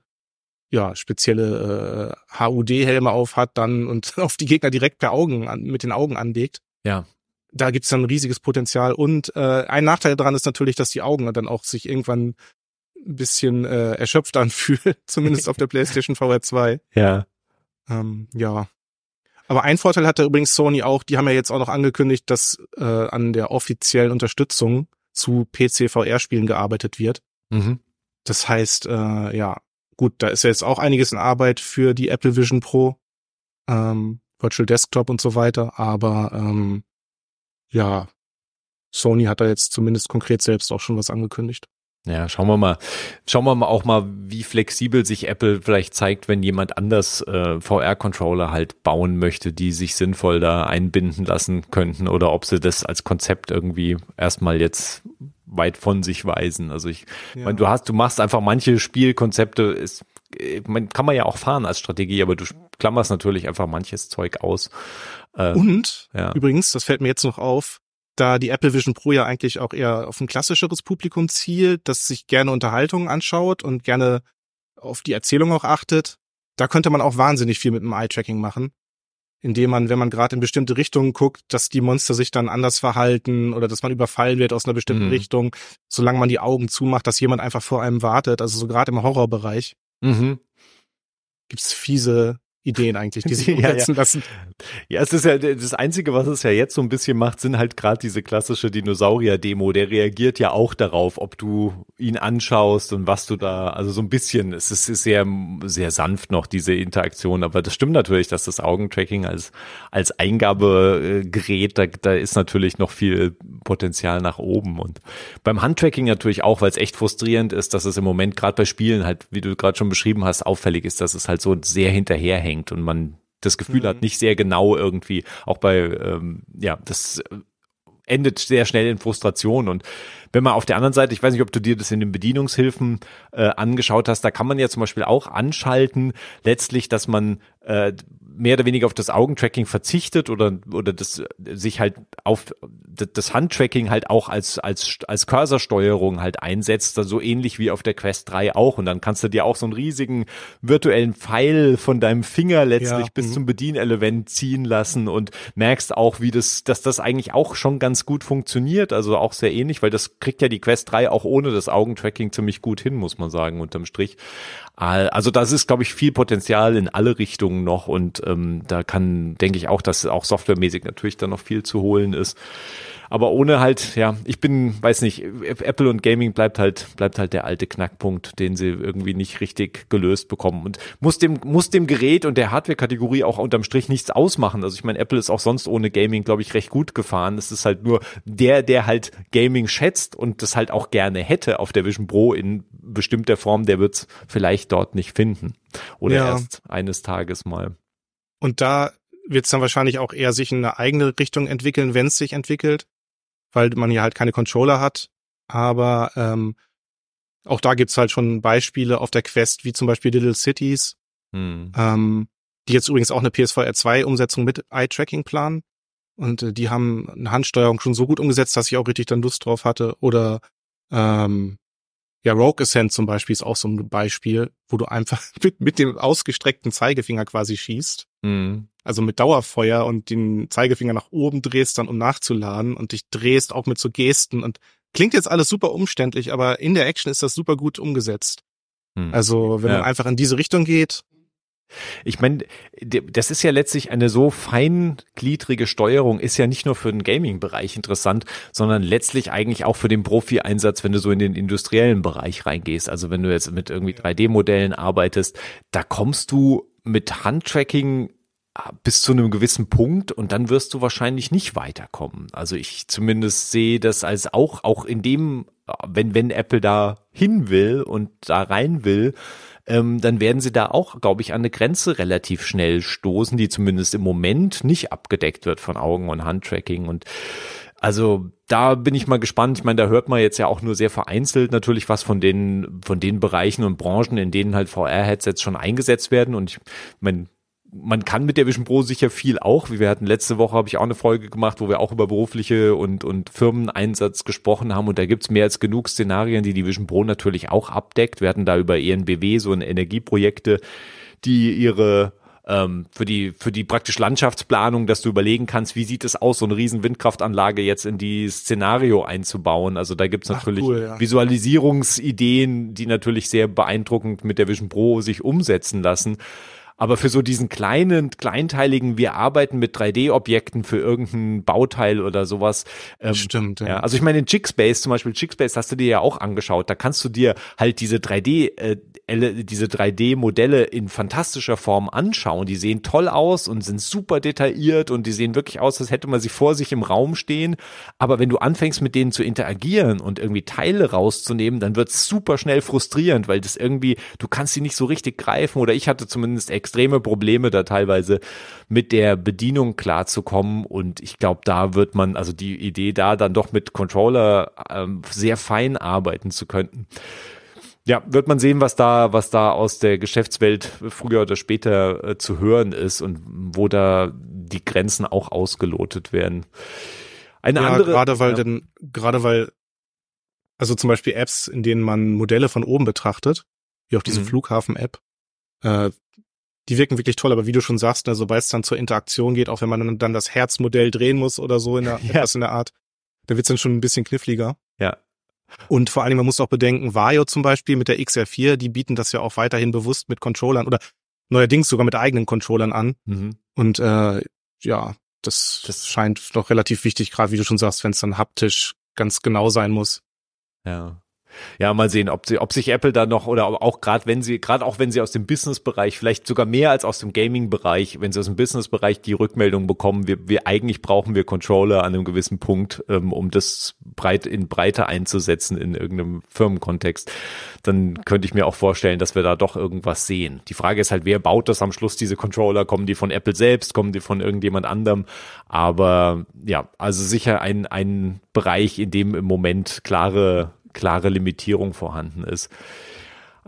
ja, spezielle äh, HUD-Helme auf hat dann und auf die Gegner direkt per Augen an, mit den Augen anlegt. Ja. Da gibt's dann ein riesiges Potenzial. Und äh, ein Nachteil daran ist natürlich, dass die Augen dann auch sich irgendwann ein bisschen äh, erschöpft anfühlen, zumindest auf der PlayStation VR 2. Ja. Ähm, ja. Aber ein Vorteil hatte übrigens Sony auch, die haben ja jetzt auch noch angekündigt, dass äh, an der offiziellen Unterstützung zu PC-VR-Spielen gearbeitet wird. Mhm. Das heißt, äh, ja, Gut, da ist ja jetzt auch einiges in Arbeit für die Apple Vision Pro, ähm, Virtual Desktop und so weiter, aber ähm, ja, Sony hat da jetzt zumindest konkret selbst auch schon was angekündigt. Ja, schauen wir mal. Schauen wir mal auch mal, wie flexibel sich Apple vielleicht zeigt, wenn jemand anders äh, VR-Controller halt bauen möchte, die sich sinnvoll da einbinden lassen könnten oder ob sie das als Konzept irgendwie erstmal jetzt weit von sich weisen. Also ich ja. meine, du hast, du machst einfach manche Spielkonzepte, ist, man kann man ja auch fahren als Strategie, aber du klammerst natürlich einfach manches Zeug aus. Äh, Und ja. übrigens, das fällt mir jetzt noch auf, da die Apple Vision Pro ja eigentlich auch eher auf ein klassischeres Publikum zielt, das sich gerne Unterhaltungen anschaut und gerne auf die Erzählung auch achtet, da könnte man auch wahnsinnig viel mit dem Eye-Tracking machen indem man, wenn man gerade in bestimmte Richtungen guckt, dass die Monster sich dann anders verhalten oder dass man überfallen wird aus einer bestimmten mhm. Richtung, solange man die Augen zumacht, dass jemand einfach vor einem wartet. Also so gerade im Horrorbereich mhm. gibt's fiese Ideen eigentlich, die sich umsetzen ja, ja. lassen. Ja, es ist ja das Einzige, was es ja jetzt so ein bisschen macht, sind halt gerade diese klassische Dinosaurier-Demo. Der reagiert ja auch darauf, ob du ihn anschaust und was du da, also so ein bisschen, es ist sehr, sehr sanft noch, diese Interaktion. Aber das stimmt natürlich, dass das Augentracking als, als Eingabegerät, da, da ist natürlich noch viel Potenzial nach oben. Und beim Handtracking natürlich auch, weil es echt frustrierend ist, dass es im Moment gerade bei Spielen halt, wie du gerade schon beschrieben hast, auffällig ist, dass es halt so sehr hinterherhängt hängt und man das Gefühl mhm. hat, nicht sehr genau irgendwie, auch bei, ähm, ja, das endet sehr schnell in Frustration. Und wenn man auf der anderen Seite, ich weiß nicht, ob du dir das in den Bedienungshilfen äh, angeschaut hast, da kann man ja zum Beispiel auch anschalten, letztlich, dass man äh, mehr oder weniger auf das Augentracking verzichtet oder oder das sich halt auf das Handtracking halt auch als als als Cursorsteuerung halt einsetzt, so ähnlich wie auf der Quest 3 auch und dann kannst du dir auch so einen riesigen virtuellen Pfeil von deinem Finger letztlich ja, bis mhm. zum Bedienelement ziehen lassen und merkst auch, wie das dass das eigentlich auch schon ganz gut funktioniert, also auch sehr ähnlich, weil das kriegt ja die Quest 3 auch ohne das Augentracking ziemlich gut hin, muss man sagen, unterm Strich. Also das ist, glaube ich, viel Potenzial in alle Richtungen noch und ähm, da kann, denke ich auch, dass auch softwaremäßig natürlich dann noch viel zu holen ist. Aber ohne halt, ja, ich bin, weiß nicht, Apple und Gaming bleibt halt, bleibt halt der alte Knackpunkt, den sie irgendwie nicht richtig gelöst bekommen und muss dem, muss dem Gerät und der Hardware-Kategorie auch unterm Strich nichts ausmachen. Also ich meine, Apple ist auch sonst ohne Gaming, glaube ich, recht gut gefahren. Es ist halt nur der, der halt Gaming schätzt und das halt auch gerne hätte auf der Vision Pro in bestimmter Form, der wird es vielleicht dort nicht finden. Oder ja. erst eines Tages mal. Und da wird es dann wahrscheinlich auch eher sich in eine eigene Richtung entwickeln, wenn es sich entwickelt weil man ja halt keine Controller hat. Aber ähm, auch da gibt's halt schon Beispiele auf der Quest, wie zum Beispiel Little Cities, hm. ähm, die jetzt übrigens auch eine PSVR 2 Umsetzung mit Eye-Tracking planen. Und äh, die haben eine Handsteuerung schon so gut umgesetzt, dass ich auch richtig dann Lust drauf hatte. Oder ähm, ja, Rogue Ascent zum Beispiel ist auch so ein Beispiel, wo du einfach mit, mit dem ausgestreckten Zeigefinger quasi schießt. Mhm. Also mit Dauerfeuer und den Zeigefinger nach oben drehst dann, um nachzuladen und dich drehst auch mit so Gesten und klingt jetzt alles super umständlich, aber in der Action ist das super gut umgesetzt. Mhm. Also wenn ja. man einfach in diese Richtung geht, ich meine, das ist ja letztlich eine so feingliedrige Steuerung, ist ja nicht nur für den Gaming-Bereich interessant, sondern letztlich eigentlich auch für den Profi-Einsatz, wenn du so in den industriellen Bereich reingehst. Also wenn du jetzt mit irgendwie 3D-Modellen arbeitest, da kommst du mit Handtracking ah, bis zu einem gewissen Punkt und dann wirst du wahrscheinlich nicht weiterkommen. Also ich zumindest sehe das als auch, auch in dem, wenn, wenn Apple da hin will und da rein will, ähm, dann werden sie da auch, glaube ich, an eine Grenze relativ schnell stoßen, die zumindest im Moment nicht abgedeckt wird von Augen- und Handtracking und also da bin ich mal gespannt. Ich meine, da hört man jetzt ja auch nur sehr vereinzelt natürlich was von den von den Bereichen und Branchen, in denen halt VR-Headsets schon eingesetzt werden. Und ich meine, man kann mit der Vision Pro sicher viel auch. Wie wir hatten letzte Woche, habe ich auch eine Folge gemacht, wo wir auch über berufliche und, und Firmeneinsatz gesprochen haben. Und da gibt's mehr als genug Szenarien, die die Vision Pro natürlich auch abdeckt. Wir hatten da über ENBW so ein Energieprojekte, die ihre ähm, für die für die praktisch Landschaftsplanung, dass du überlegen kannst, wie sieht es aus, so eine riesen Windkraftanlage jetzt in die Szenario einzubauen. Also da gibt's natürlich cool, ja. Visualisierungsideen, die natürlich sehr beeindruckend mit der Vision Pro sich umsetzen lassen. Aber für so diesen kleinen, kleinteiligen, wir arbeiten mit 3D-Objekten für irgendein Bauteil oder sowas. Ähm, Stimmt. Ja. ja. Also ich meine, in Chickspace zum Beispiel, Chickspace hast du dir ja auch angeschaut. Da kannst du dir halt diese 3D, äh, diese 3D-Modelle in fantastischer Form anschauen. Die sehen toll aus und sind super detailliert und die sehen wirklich aus, als hätte man sie vor sich im Raum stehen. Aber wenn du anfängst mit denen zu interagieren und irgendwie Teile rauszunehmen, dann wird es super schnell frustrierend, weil das irgendwie, du kannst sie nicht so richtig greifen oder ich hatte zumindest extreme Probleme da teilweise mit der Bedienung klarzukommen und ich glaube, da wird man, also die Idee da dann doch mit Controller ähm, sehr fein arbeiten zu können. Ja, wird man sehen, was da, was da aus der Geschäftswelt früher oder später äh, zu hören ist und wo da die Grenzen auch ausgelotet werden. Eine ja, andere, gerade weil ja. denn, gerade weil, also zum Beispiel Apps, in denen man Modelle von oben betrachtet, wie auch diese mhm. Flughafen-App, äh, die wirken wirklich toll, aber wie du schon sagst, ne, sobald es dann zur Interaktion geht, auch wenn man dann das Herzmodell drehen muss oder so in der, ja. etwas in der Art, da wird's dann schon ein bisschen kniffliger. Ja. Und vor allen Dingen, man muss auch bedenken, Vario zum Beispiel mit der XR4, die bieten das ja auch weiterhin bewusst mit Controllern oder neuerdings sogar mit eigenen Controllern an. Mhm. Und äh, ja, das, das scheint doch relativ wichtig, gerade wie du schon sagst, wenn es dann haptisch ganz genau sein muss. Ja. Ja, mal sehen, ob sie, ob sich Apple da noch oder auch gerade wenn sie, gerade auch wenn sie aus dem Business-Bereich, vielleicht sogar mehr als aus dem Gaming-Bereich, wenn sie aus dem Business-Bereich die Rückmeldung bekommen, wir, wir eigentlich brauchen wir Controller an einem gewissen Punkt, ähm, um das breit in Breite einzusetzen in irgendeinem Firmenkontext, dann könnte ich mir auch vorstellen, dass wir da doch irgendwas sehen. Die Frage ist halt, wer baut das am Schluss, diese Controller? Kommen die von Apple selbst? Kommen die von irgendjemand anderem? Aber ja, also sicher ein, ein Bereich, in dem im Moment klare klare Limitierung vorhanden ist.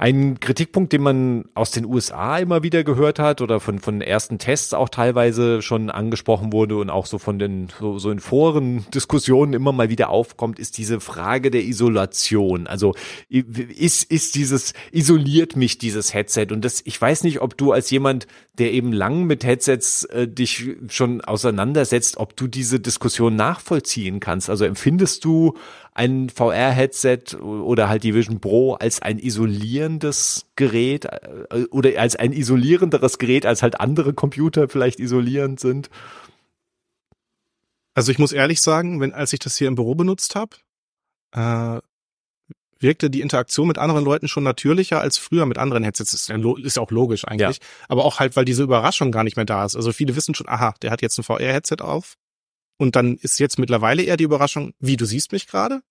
Ein Kritikpunkt, den man aus den USA immer wieder gehört hat oder von, von ersten Tests auch teilweise schon angesprochen wurde und auch so von den, so, so in Foren Diskussionen immer mal wieder aufkommt, ist diese Frage der Isolation. Also ist, ist dieses, isoliert mich dieses Headset? Und das, ich weiß nicht, ob du als jemand, der eben lang mit Headsets äh, dich schon auseinandersetzt, ob du diese Diskussion nachvollziehen kannst. Also empfindest du ein VR-Headset oder halt die Vision Pro als ein isolierendes Gerät äh, oder als ein isolierenderes Gerät, als halt andere Computer vielleicht isolierend sind? Also ich muss ehrlich sagen, wenn als ich das hier im Büro benutzt habe, äh, wirkte die Interaktion mit anderen Leuten schon natürlicher als früher mit anderen Headsets. Ist ja, ist auch logisch eigentlich. Ja. Aber auch halt, weil diese Überraschung gar nicht mehr da ist. Also viele wissen schon, aha, der hat jetzt ein VR-Headset auf. Und dann ist jetzt mittlerweile eher die Überraschung, wie du siehst mich gerade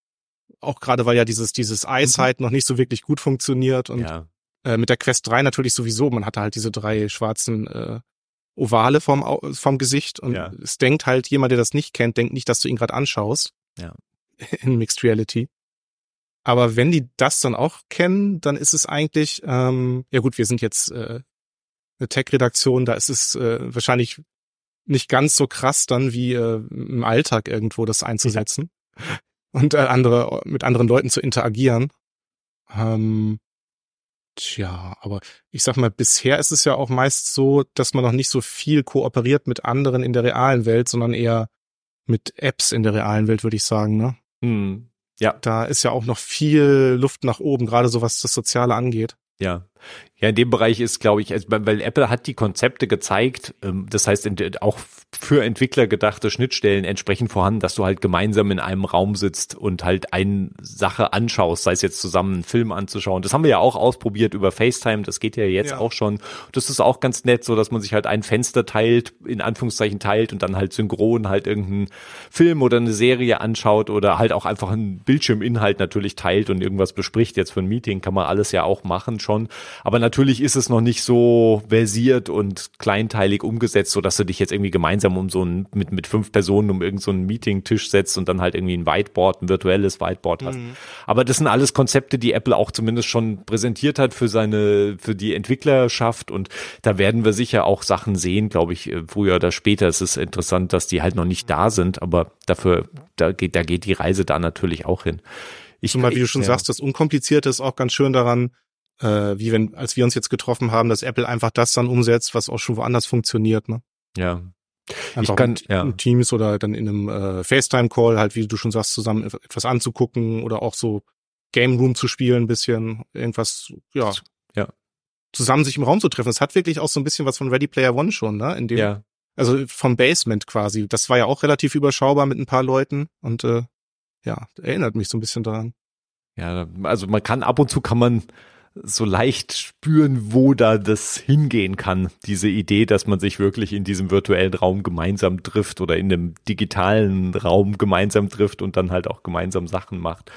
auch gerade weil ja dieses, dieses Eyesight mhm. noch nicht so wirklich gut funktioniert und ja. äh, mit der Quest 3 natürlich sowieso, man hatte halt diese drei schwarzen äh, Ovale vom, vom Gesicht und ja. es denkt halt jemand, der das nicht kennt, denkt nicht, dass du ihn gerade anschaust. Ja. In Mixed Reality. Aber wenn die das dann auch kennen, dann ist es eigentlich, ähm, ja gut, wir sind jetzt äh, eine Tech-Redaktion, da ist es äh, wahrscheinlich nicht ganz so krass dann wie äh, im Alltag irgendwo das einzusetzen ja. und äh, andere mit anderen Leuten zu interagieren. Ähm, tja, aber ich sag mal, bisher ist es ja auch meist so, dass man noch nicht so viel kooperiert mit anderen in der realen Welt, sondern eher mit Apps in der realen Welt, würde ich sagen, ne? Hm. Ja. Da ist ja auch noch viel Luft nach oben, gerade so was das Soziale angeht. Ja. Ja, in dem Bereich ist, glaube ich, also, weil Apple hat die Konzepte gezeigt, ähm, das heißt auch für Entwickler gedachte Schnittstellen entsprechend vorhanden, dass du halt gemeinsam in einem Raum sitzt und halt eine Sache anschaust, sei es jetzt zusammen einen Film anzuschauen. Das haben wir ja auch ausprobiert über FaceTime, das geht ja jetzt ja. auch schon. Das ist auch ganz nett, so dass man sich halt ein Fenster teilt, in Anführungszeichen teilt und dann halt synchron halt irgendeinen Film oder eine Serie anschaut oder halt auch einfach einen Bildschirminhalt natürlich teilt und irgendwas bespricht. Jetzt für ein Meeting kann man alles ja auch machen schon. Aber natürlich ist es noch nicht so versiert und kleinteilig umgesetzt, so dass du dich jetzt irgendwie gemeinsam um so ein, mit, mit fünf Personen um irgendeinen so Meeting-Tisch setzt und dann halt irgendwie ein Whiteboard, ein virtuelles Whiteboard hast. Mhm. Aber das sind alles Konzepte, die Apple auch zumindest schon präsentiert hat für seine, für die Entwicklerschaft und da werden wir sicher auch Sachen sehen, glaube ich, früher oder später. Es ist interessant, dass die halt noch nicht da sind, aber dafür, da geht, da geht die Reise da natürlich auch hin. Ich, Zumal, wie du schon ja. sagst, das Unkomplizierte ist auch ganz schön daran, äh, wie wenn, als wir uns jetzt getroffen haben, dass Apple einfach das dann umsetzt, was auch schon woanders funktioniert, ne? Ja. Einfach ich kann, in, ja. in Teams oder dann in einem äh, FaceTime-Call halt, wie du schon sagst, zusammen etwas anzugucken oder auch so Game Room zu spielen, ein bisschen, irgendwas, ja. Ja. Zusammen sich im Raum zu treffen. Es hat wirklich auch so ein bisschen was von Ready Player One schon, ne? In dem, ja. Also vom Basement quasi. Das war ja auch relativ überschaubar mit ein paar Leuten und äh, ja, erinnert mich so ein bisschen daran. Ja, also man kann ab und zu kann man so leicht spüren, wo da das hingehen kann. Diese Idee, dass man sich wirklich in diesem virtuellen Raum gemeinsam trifft oder in einem digitalen Raum gemeinsam trifft und dann halt auch gemeinsam Sachen macht.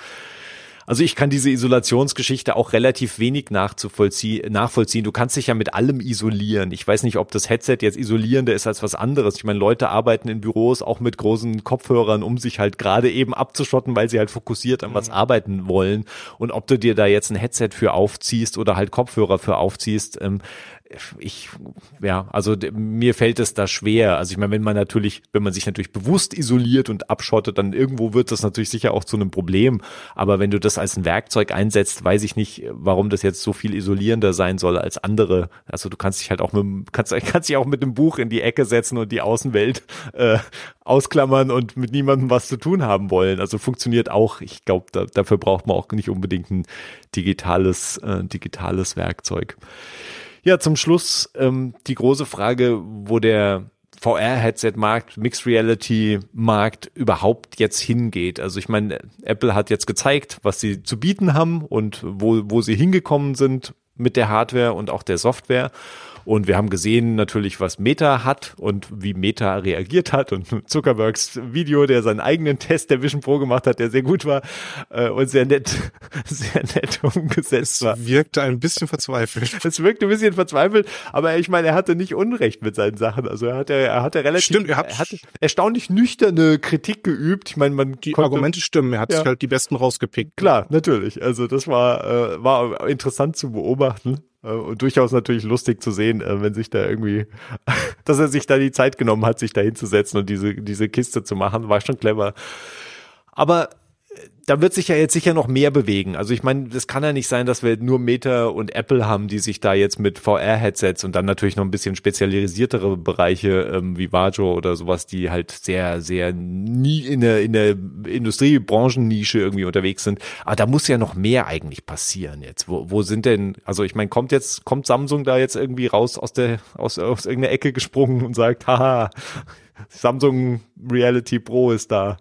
Also ich kann diese Isolationsgeschichte auch relativ wenig nachzuvollziehen, nachvollziehen. Du kannst dich ja mit allem isolieren. Ich weiß nicht, ob das Headset jetzt isolierender ist als was anderes. Ich meine, Leute arbeiten in Büros auch mit großen Kopfhörern, um sich halt gerade eben abzuschotten, weil sie halt fokussiert an was mhm. arbeiten wollen. Und ob du dir da jetzt ein Headset für aufziehst oder halt Kopfhörer für aufziehst, ähm, ich, ja, also mir fällt es da schwer. Also ich meine, wenn man natürlich, wenn man sich natürlich bewusst isoliert und abschottet, dann irgendwo wird das natürlich sicher auch zu einem Problem. Aber wenn du das als ein Werkzeug einsetzt, weiß ich nicht, warum das jetzt so viel isolierender sein soll als andere. Also du kannst dich halt auch mit, kannst, kannst dich auch mit einem Buch in die Ecke setzen und die Außenwelt äh, ausklammern und mit niemandem was zu tun haben wollen. Also funktioniert auch. Ich glaube, da, dafür braucht man auch nicht unbedingt ein digitales, äh, digitales Werkzeug. Ja, zum Schluss ähm, die große Frage, wo der VR-Headset-Markt, Mixed Reality-Markt überhaupt jetzt hingeht. Also ich meine, Apple hat jetzt gezeigt, was sie zu bieten haben und wo, wo sie hingekommen sind mit der Hardware und auch der Software. Und wir haben gesehen natürlich, was Meta hat und wie Meta reagiert hat und Zuckerbergs Video, der seinen eigenen Test der Vision Pro gemacht hat, der sehr gut war äh, und sehr nett, sehr nett umgesetzt war. Es wirkte ein bisschen verzweifelt. Es wirkte ein bisschen verzweifelt, aber ich meine, er hatte nicht Unrecht mit seinen Sachen. Also er hatte, er hatte relativ, Stimmt, er, hat, er hatte erstaunlich nüchterne Kritik geübt. Ich meine, man die konnte, Argumente stimmen. Er hat ja. sich halt die besten rausgepickt. Klar, natürlich. Also das war äh, war interessant zu beobachten. Äh, und durchaus natürlich lustig zu sehen, äh, wenn sich da irgendwie, dass er sich da die Zeit genommen hat, sich da hinzusetzen und diese, diese Kiste zu machen, war schon clever. Aber da wird sich ja jetzt sicher noch mehr bewegen. Also ich meine, das kann ja nicht sein, dass wir nur Meta und Apple haben, die sich da jetzt mit VR-Headsets und dann natürlich noch ein bisschen spezialisiertere Bereiche ähm, wie Vajo oder sowas, die halt sehr, sehr nie in der, in der Industriebranchennische irgendwie unterwegs sind. Aber da muss ja noch mehr eigentlich passieren jetzt. Wo, wo sind denn, also ich meine, kommt jetzt, kommt Samsung da jetzt irgendwie raus aus der, aus, aus irgendeiner Ecke gesprungen und sagt, haha, Samsung Reality Pro ist da.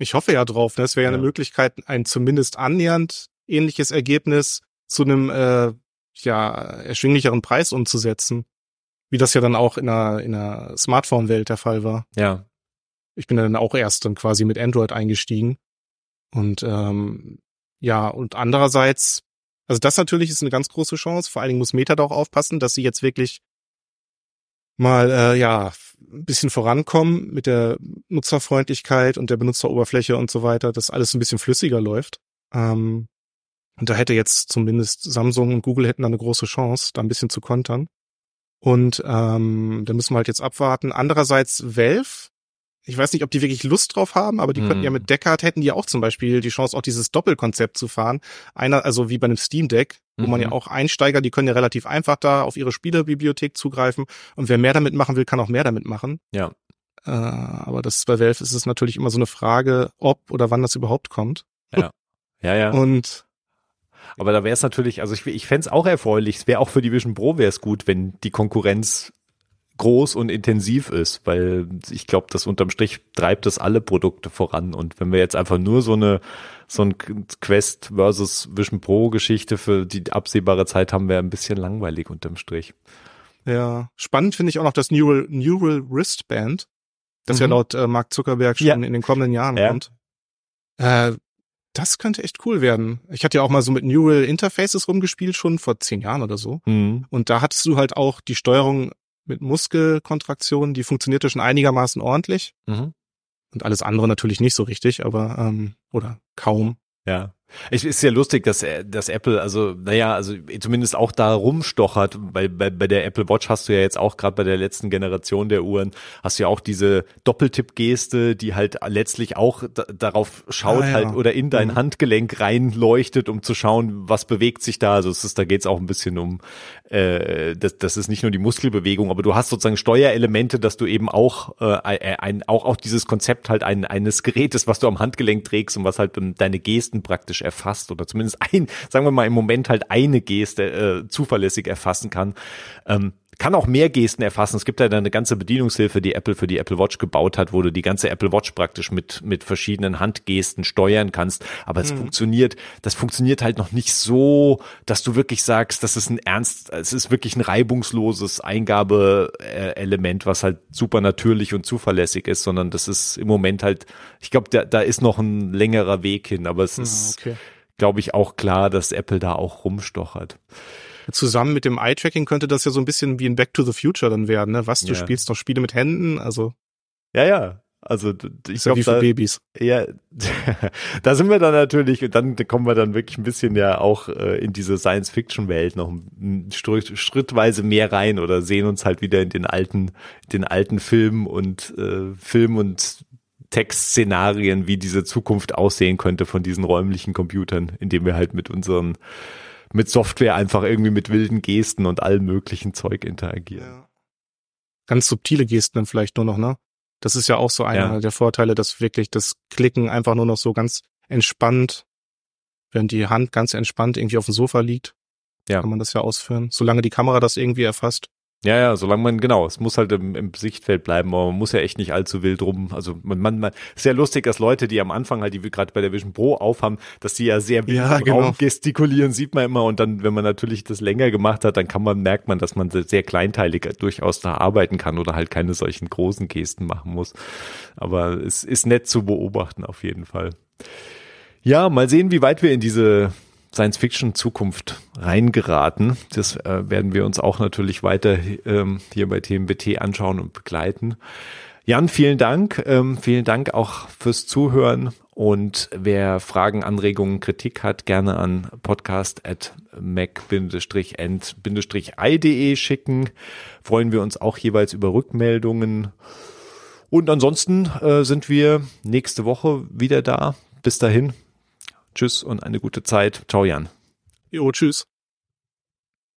Ich hoffe ja drauf. Ne? Das wäre ja, ja eine Möglichkeit, ein zumindest annähernd ähnliches Ergebnis zu einem äh, ja erschwinglicheren Preis umzusetzen, wie das ja dann auch in einer, in einer Smartphone-Welt der Fall war. Ja. Ich bin dann auch erst dann quasi mit Android eingestiegen und ähm, ja und andererseits, also das natürlich ist eine ganz große Chance. Vor allen Dingen muss Meta da auch aufpassen, dass sie jetzt wirklich mal äh, ja ein bisschen vorankommen mit der Nutzerfreundlichkeit und der Benutzeroberfläche und so weiter, dass alles ein bisschen flüssiger läuft. Ähm, und da hätte jetzt zumindest Samsung und Google hätten da eine große Chance, da ein bisschen zu kontern. Und ähm, da müssen wir halt jetzt abwarten. Andererseits Valve, ich weiß nicht, ob die wirklich Lust drauf haben, aber die hm. könnten ja mit Deckard hätten die auch zum Beispiel die Chance, auch dieses Doppelkonzept zu fahren. Einer, also wie bei einem Steam Deck, wo mhm. man ja mhm. auch Einsteiger, die können ja relativ einfach da auf ihre Spielebibliothek zugreifen. Und wer mehr damit machen will, kann auch mehr damit machen. Ja. Äh, aber das bei Valve ist es natürlich immer so eine Frage, ob oder wann das überhaupt kommt. Ja. Ja, ja. Und aber da wäre es natürlich, also ich, ich fände es auch erfreulich, es wäre auch für die Vision Pro wäre es gut, wenn die Konkurrenz groß und intensiv ist, weil ich glaube, das unterm Strich treibt das alle Produkte voran. Und wenn wir jetzt einfach nur so eine so ein Quest versus Vision Pro Geschichte für die absehbare Zeit haben, wäre ein bisschen langweilig unterm Strich. Ja, spannend finde ich auch noch das Neural, Neural Wristband, das mhm. ja laut äh, Mark Zuckerberg schon ja. in den kommenden Jahren ja. kommt. Äh, das könnte echt cool werden. Ich hatte ja auch mal so mit Neural Interfaces rumgespielt, schon vor zehn Jahren oder so. Mhm. Und da hattest du halt auch die Steuerung mit Muskelkontraktionen, die funktionierte schon einigermaßen ordentlich. Mhm. Und alles andere natürlich nicht so richtig, aber ähm, oder kaum. Ja. Es ist ja lustig, dass, dass Apple, also, naja, also zumindest auch da rumstochert, weil bei, bei der Apple Watch hast du ja jetzt auch gerade bei der letzten Generation der Uhren, hast du ja auch diese Doppeltipp-Geste, die halt letztlich auch darauf schaut ah, ja. halt oder in dein mhm. Handgelenk reinleuchtet, um zu schauen, was bewegt sich da. Also es ist, da geht's auch ein bisschen um, äh, das, das ist nicht nur die Muskelbewegung, aber du hast sozusagen Steuerelemente, dass du eben auch äh, ein, auch, auch dieses Konzept halt ein, eines Gerätes, was du am Handgelenk trägst und was halt deine Gesten praktisch automatisch erfasst oder zumindest ein, sagen wir mal im Moment halt eine Geste äh, zuverlässig erfassen kann. Ähm, kann auch mehr Gesten erfassen. Es gibt ja eine ganze Bedienungshilfe, die Apple für die Apple Watch gebaut hat, wo du die ganze Apple Watch praktisch mit, mit verschiedenen Handgesten steuern kannst. Aber es mhm. funktioniert, das funktioniert halt noch nicht so, dass du wirklich sagst, das ist ein ernst, es ist wirklich ein reibungsloses Eingabeelement, was halt super natürlich und zuverlässig ist, sondern das ist im Moment halt, ich glaube, da, da ist noch ein längerer Weg hin, aber es mhm, ist, okay. glaube ich, auch klar, dass Apple da auch rumstochert zusammen mit dem Eye-Tracking könnte das ja so ein bisschen wie ein Back to the Future dann werden, ne? Was, du ja. spielst noch Spiele mit Händen, also. Ja, ja. Also ich glaube, ja Babys. Ja, da sind wir dann natürlich und dann kommen wir dann wirklich ein bisschen ja auch äh, in diese Science-Fiction-Welt noch ein, schrittweise mehr rein oder sehen uns halt wieder in den alten, den alten Filmen und äh, Film und Textszenarien, wie diese Zukunft aussehen könnte von diesen räumlichen Computern, indem wir halt mit unseren mit Software einfach irgendwie mit wilden Gesten und allem möglichen Zeug interagieren. Ja. Ganz subtile Gesten dann vielleicht nur noch, ne? Das ist ja auch so einer ja. der Vorteile, dass wirklich das Klicken einfach nur noch so ganz entspannt, wenn die Hand ganz entspannt irgendwie auf dem Sofa liegt, ja. kann man das ja ausführen. Solange die Kamera das irgendwie erfasst. Ja, ja, solange man, genau, es muss halt im, im Sichtfeld bleiben, aber man muss ja echt nicht allzu wild rum. Also man, man, man ist ja lustig, dass Leute, die am Anfang halt, die wir gerade bei der Vision Pro aufhaben, dass die ja sehr ja, genau. gestikulieren, sieht man immer. Und dann, wenn man natürlich das länger gemacht hat, dann kann man, merkt man, dass man sehr kleinteilig durchaus da arbeiten kann oder halt keine solchen großen Gesten machen muss. Aber es ist nett zu beobachten auf jeden Fall. Ja, mal sehen, wie weit wir in diese Science-Fiction-Zukunft reingeraten. Das äh, werden wir uns auch natürlich weiter ähm, hier bei TMBT anschauen und begleiten. Jan, vielen Dank. Ähm, vielen Dank auch fürs Zuhören. Und wer Fragen, Anregungen, Kritik hat, gerne an podcast at mac-end-i.de schicken. Freuen wir uns auch jeweils über Rückmeldungen. Und ansonsten äh, sind wir nächste Woche wieder da. Bis dahin, Tschüss und eine gute Zeit. Ciao, Jan. Jo, tschüss.